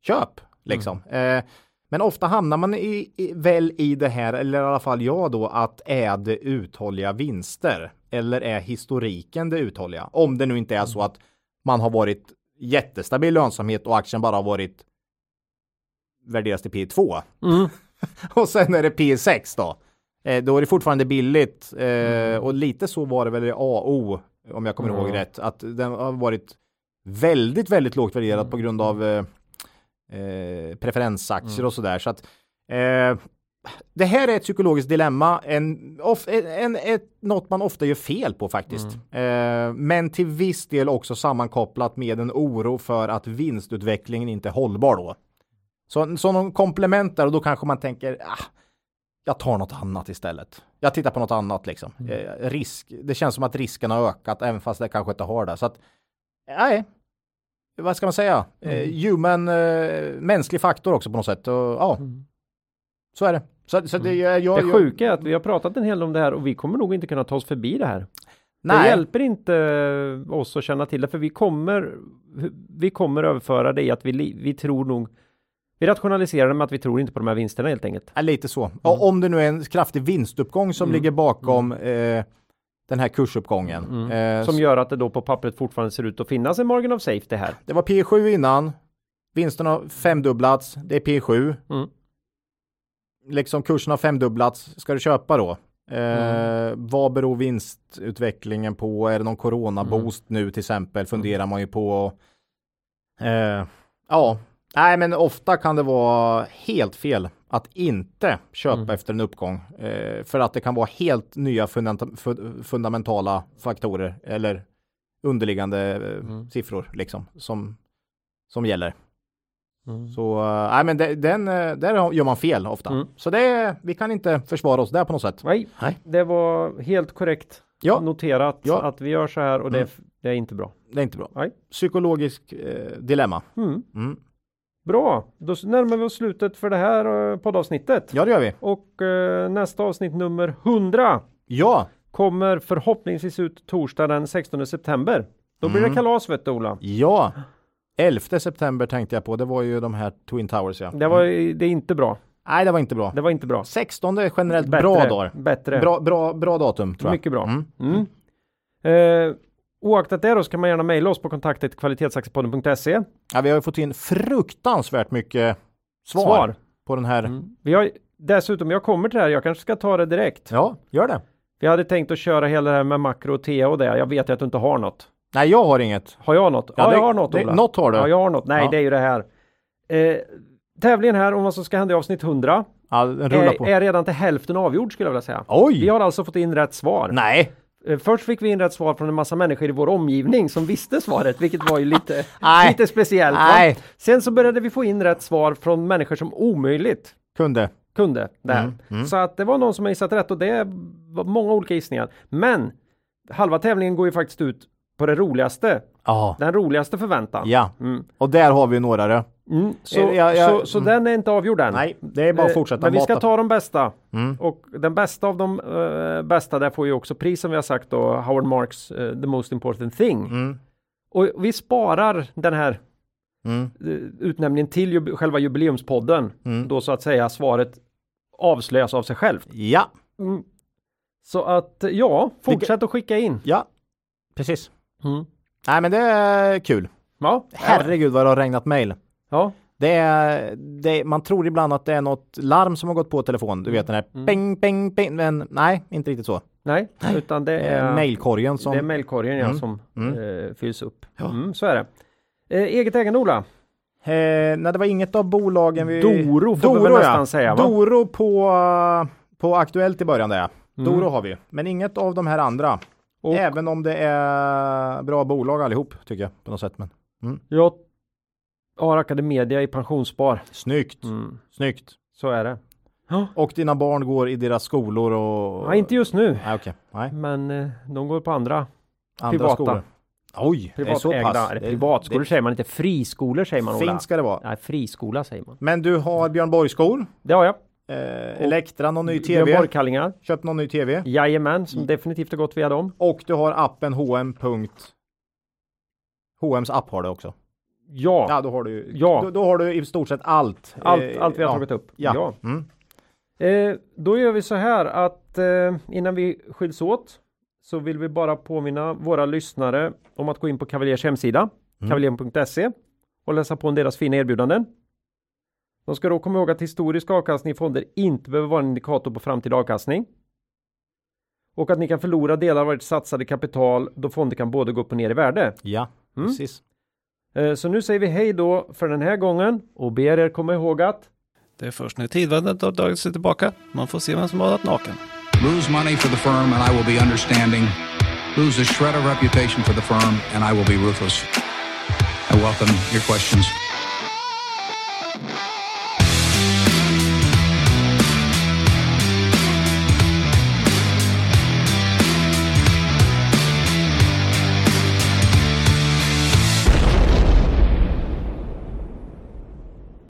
Köp! Liksom. Eh, men ofta hamnar man i, i, väl i det här, eller i alla fall jag då, att är det uthålliga vinster? Eller är historiken det uthålliga? Om det nu inte är så att man har varit jättestabil lönsamhet och aktien bara har varit värderas till P2 mm. och sen är det P6 då. Eh, då är det fortfarande billigt eh, och lite så var det väl i AO om jag kommer Mm. ihåg rätt att den har varit väldigt, väldigt lågt värderad Mm. på grund av eh, eh, preferensaktier Mm. och sådär så att eh, det här är ett psykologiskt dilemma, en, of, en, ett, något man ofta gör fel på faktiskt. Mm. Eh, men till viss del också sammankopplat med en oro för att vinstutvecklingen inte är hållbar då. Så, så någon komplement där och då kanske man tänker, ah, jag tar något annat istället. Jag tittar på något annat liksom. Mm. Eh, risk, det känns som att risken har ökat även fast det kanske inte har det. Så att, nej, vad ska man säga? Eh, Mm. human, eh, mänsklig faktor också på något sätt. Och, ja, Mm. så är det. Så, så det, jag, jag, Det sjuka är att vi har pratat en hel del om det här och vi kommer nog inte kunna ta oss förbi det här. Det nej, hjälper inte eh, oss att känna till det för vi kommer vi kommer överföra det i att vi, vi tror nog vi rationaliserar med att vi tror inte på de här vinsterna helt enkelt. Ja, lite så. Och om det nu är en kraftig vinstuppgång som Mm. ligger bakom eh, den här kursuppgången. Mm. Eh, Som gör att det då på pappret fortfarande ser ut att finnas en margin of safety här. Det var P7 innan. Vinsten har femdubblats. Det är P7. Mm. Liksom kursen har femdubblats. Ska du köpa då? Eh, Mm. Vad beror vinstutvecklingen på? Är det någon coronaboost Mm. nu till exempel? Funderar man ju på. Eh, ja, nej, men ofta kan det vara helt fel att inte köpa Mm. efter en uppgång eh, för att det kan vara helt nya fundamenta- fu- fundamentala faktorer eller underliggande eh, Mm. siffror liksom som som gäller. Mm. Så eh, nej, men det, den eh, där gör man fel ofta. Mm. Så det vi kan inte försvara oss där på något sätt. Nej, Nej. det var helt korrekt Ja, noterat Ja. att vi gör så här och det, Mm. det är inte bra. det är inte bra. Nej. Psykologisk eh, dilemma. Mm. Mm. Bra, då närmar vi oss slutet för det här eh, poddavsnittet. Ja, det gör vi. Och eh, nästa avsnitt nummer 100 Ja, kommer förhoppningsvis ut torsdag den 16 september. Då blir Mm. det kalas vet du Ola. ja. 11 september tänkte jag på. Det var ju de här Twin Towers ja. Det var Mm. det är inte bra. Nej, det var inte bra. Det var inte bra. 16 är generellt Bättre, bra dagar. Bättre. Bra, bra, bra datum tror jag. Mycket bra. Mm. Mm. Eh, oaktat det då så kan man gärna mejla oss på kontaktet kvalitetsaktiepodden.se. Ja, vi har ju fått in fruktansvärt mycket svar, Svar. på den här. Mm. Vi har dessutom, jag kommer till det här, jag kanske ska ta det direkt. Ja, gör det. Vi hade tänkt att köra hela det här med makro och TA och det. Jag vet ju att du inte har något. Nej, jag har inget. Har jag något? Ja, Ja, det- jag har något det- Ola. något har du. Ja, jag har något. Nej, Ja. det är ju det här. Eh, tävlingen här om vad som ska hända i avsnitt 100 Ja, rullar på. är, är redan till hälften avgjord skulle jag vilja säga. Oj! Vi har alltså fått in rätt svar. Nej, Eh, Först fick vi in rätt svar från en massa människor i vår omgivning som visste svaret, vilket var ju lite, lite speciellt. Va? Nej. Sen så började vi få in rätt svar från människor som omöjligt kunde. kunde där. Mm, mm. Så att det var någon som har gissat rätt och det var många olika gissningar. Men halva tävlingen går ju faktiskt ut på det roligaste. Ja. Den roligaste förväntan. Ja, Mm. och där har vi några det. Mm. Så, Eh, ja, ja, så, så mm. den är inte avgjord än. Nej, det är bara att Eh, fortsätta Men vi ska mata. ta de bästa. Mm. Och den bästa av de eh, bästa där får ju också pris som vi har sagt då. Howard Marks eh, The Most Important Thing. Mm. Och vi sparar den här Mm. eh, utnämningen till jub- själva jubileumspodden. Mm. Då så att säga svaret avslöjas av sig självt. Ja. Så att eh, ja, fortsätt att skicka in. ja, precis. Nej, men det är kul. Ja, Herregud vad det har regnat mejl. Ja, Det är, det, man tror ibland att det är något larm som har gått på telefon. Du vet den här Mm. ping, ping, ping. Men nej, inte riktigt så. nej, utan det är mejlkorgen som... Det är mejlkorgen ja, Mm. som Mm. eh, fylls upp. Ja. Mm, så är det. Eh, eget ägande Ola. Eh, nej, det var inget av bolagen vi... Doro får vi väl nästan säga, va? Doro på, på Aktuellt i början där. Mm. Doro har vi, men inget av de här andra. Och Även om det är bra bolag allihop, tycker jag på något sätt. Men jag har Academedia i pensionsspar. snyggt, Mm, snyggt. så är det. Och dina barn går i deras skolor och... Ja, inte just nu, Nej, okej. Nej, men eh, de går på andra andra privata. skolor. Oj, det är så privatägda. pass. Eller Det- privatskolor det- säger man inte, friskolor säger man. Fint ska det vara. Nej, friskola säger man. Men du har Björn Borg-skor, Det har jag. eh, Elektra, någon ny Björn TV, Borg-kallingar. köpt någon ny TV Jajamän, som definitivt har gått via dem. och du har appen H&M. H&M's app har du också. Ja, Ja, då har du, Ja. då, då har du i stort sett allt. allt, Eh, allt vi har ja. tagit upp. Ja. Mm. Eh, då gör vi så här att eh, innan vi skiljs åt så vill vi bara påminna våra lyssnare om att gå in på Cavaliers hemsida, Mm. cavalier.se och läsa på om deras fina erbjudanden. De ska då komma ihåg att historisk avkastning i fonder inte behöver vara en indikator på framtida avkastning. Och att ni kan förlora delar av ert satsade kapital då fonder kan både gå upp och ner i värde. Ja, Mm. precis. Eh, så nu säger vi hej då för den här gången och ber er komma ihåg att Det är först när tidvärdet har dragit sig tillbaka man får se vem som har varit naken. Lose money for the firm and I will be understanding. Lose a shred of reputation for the firm and I will be ruthless. I welcome your questions.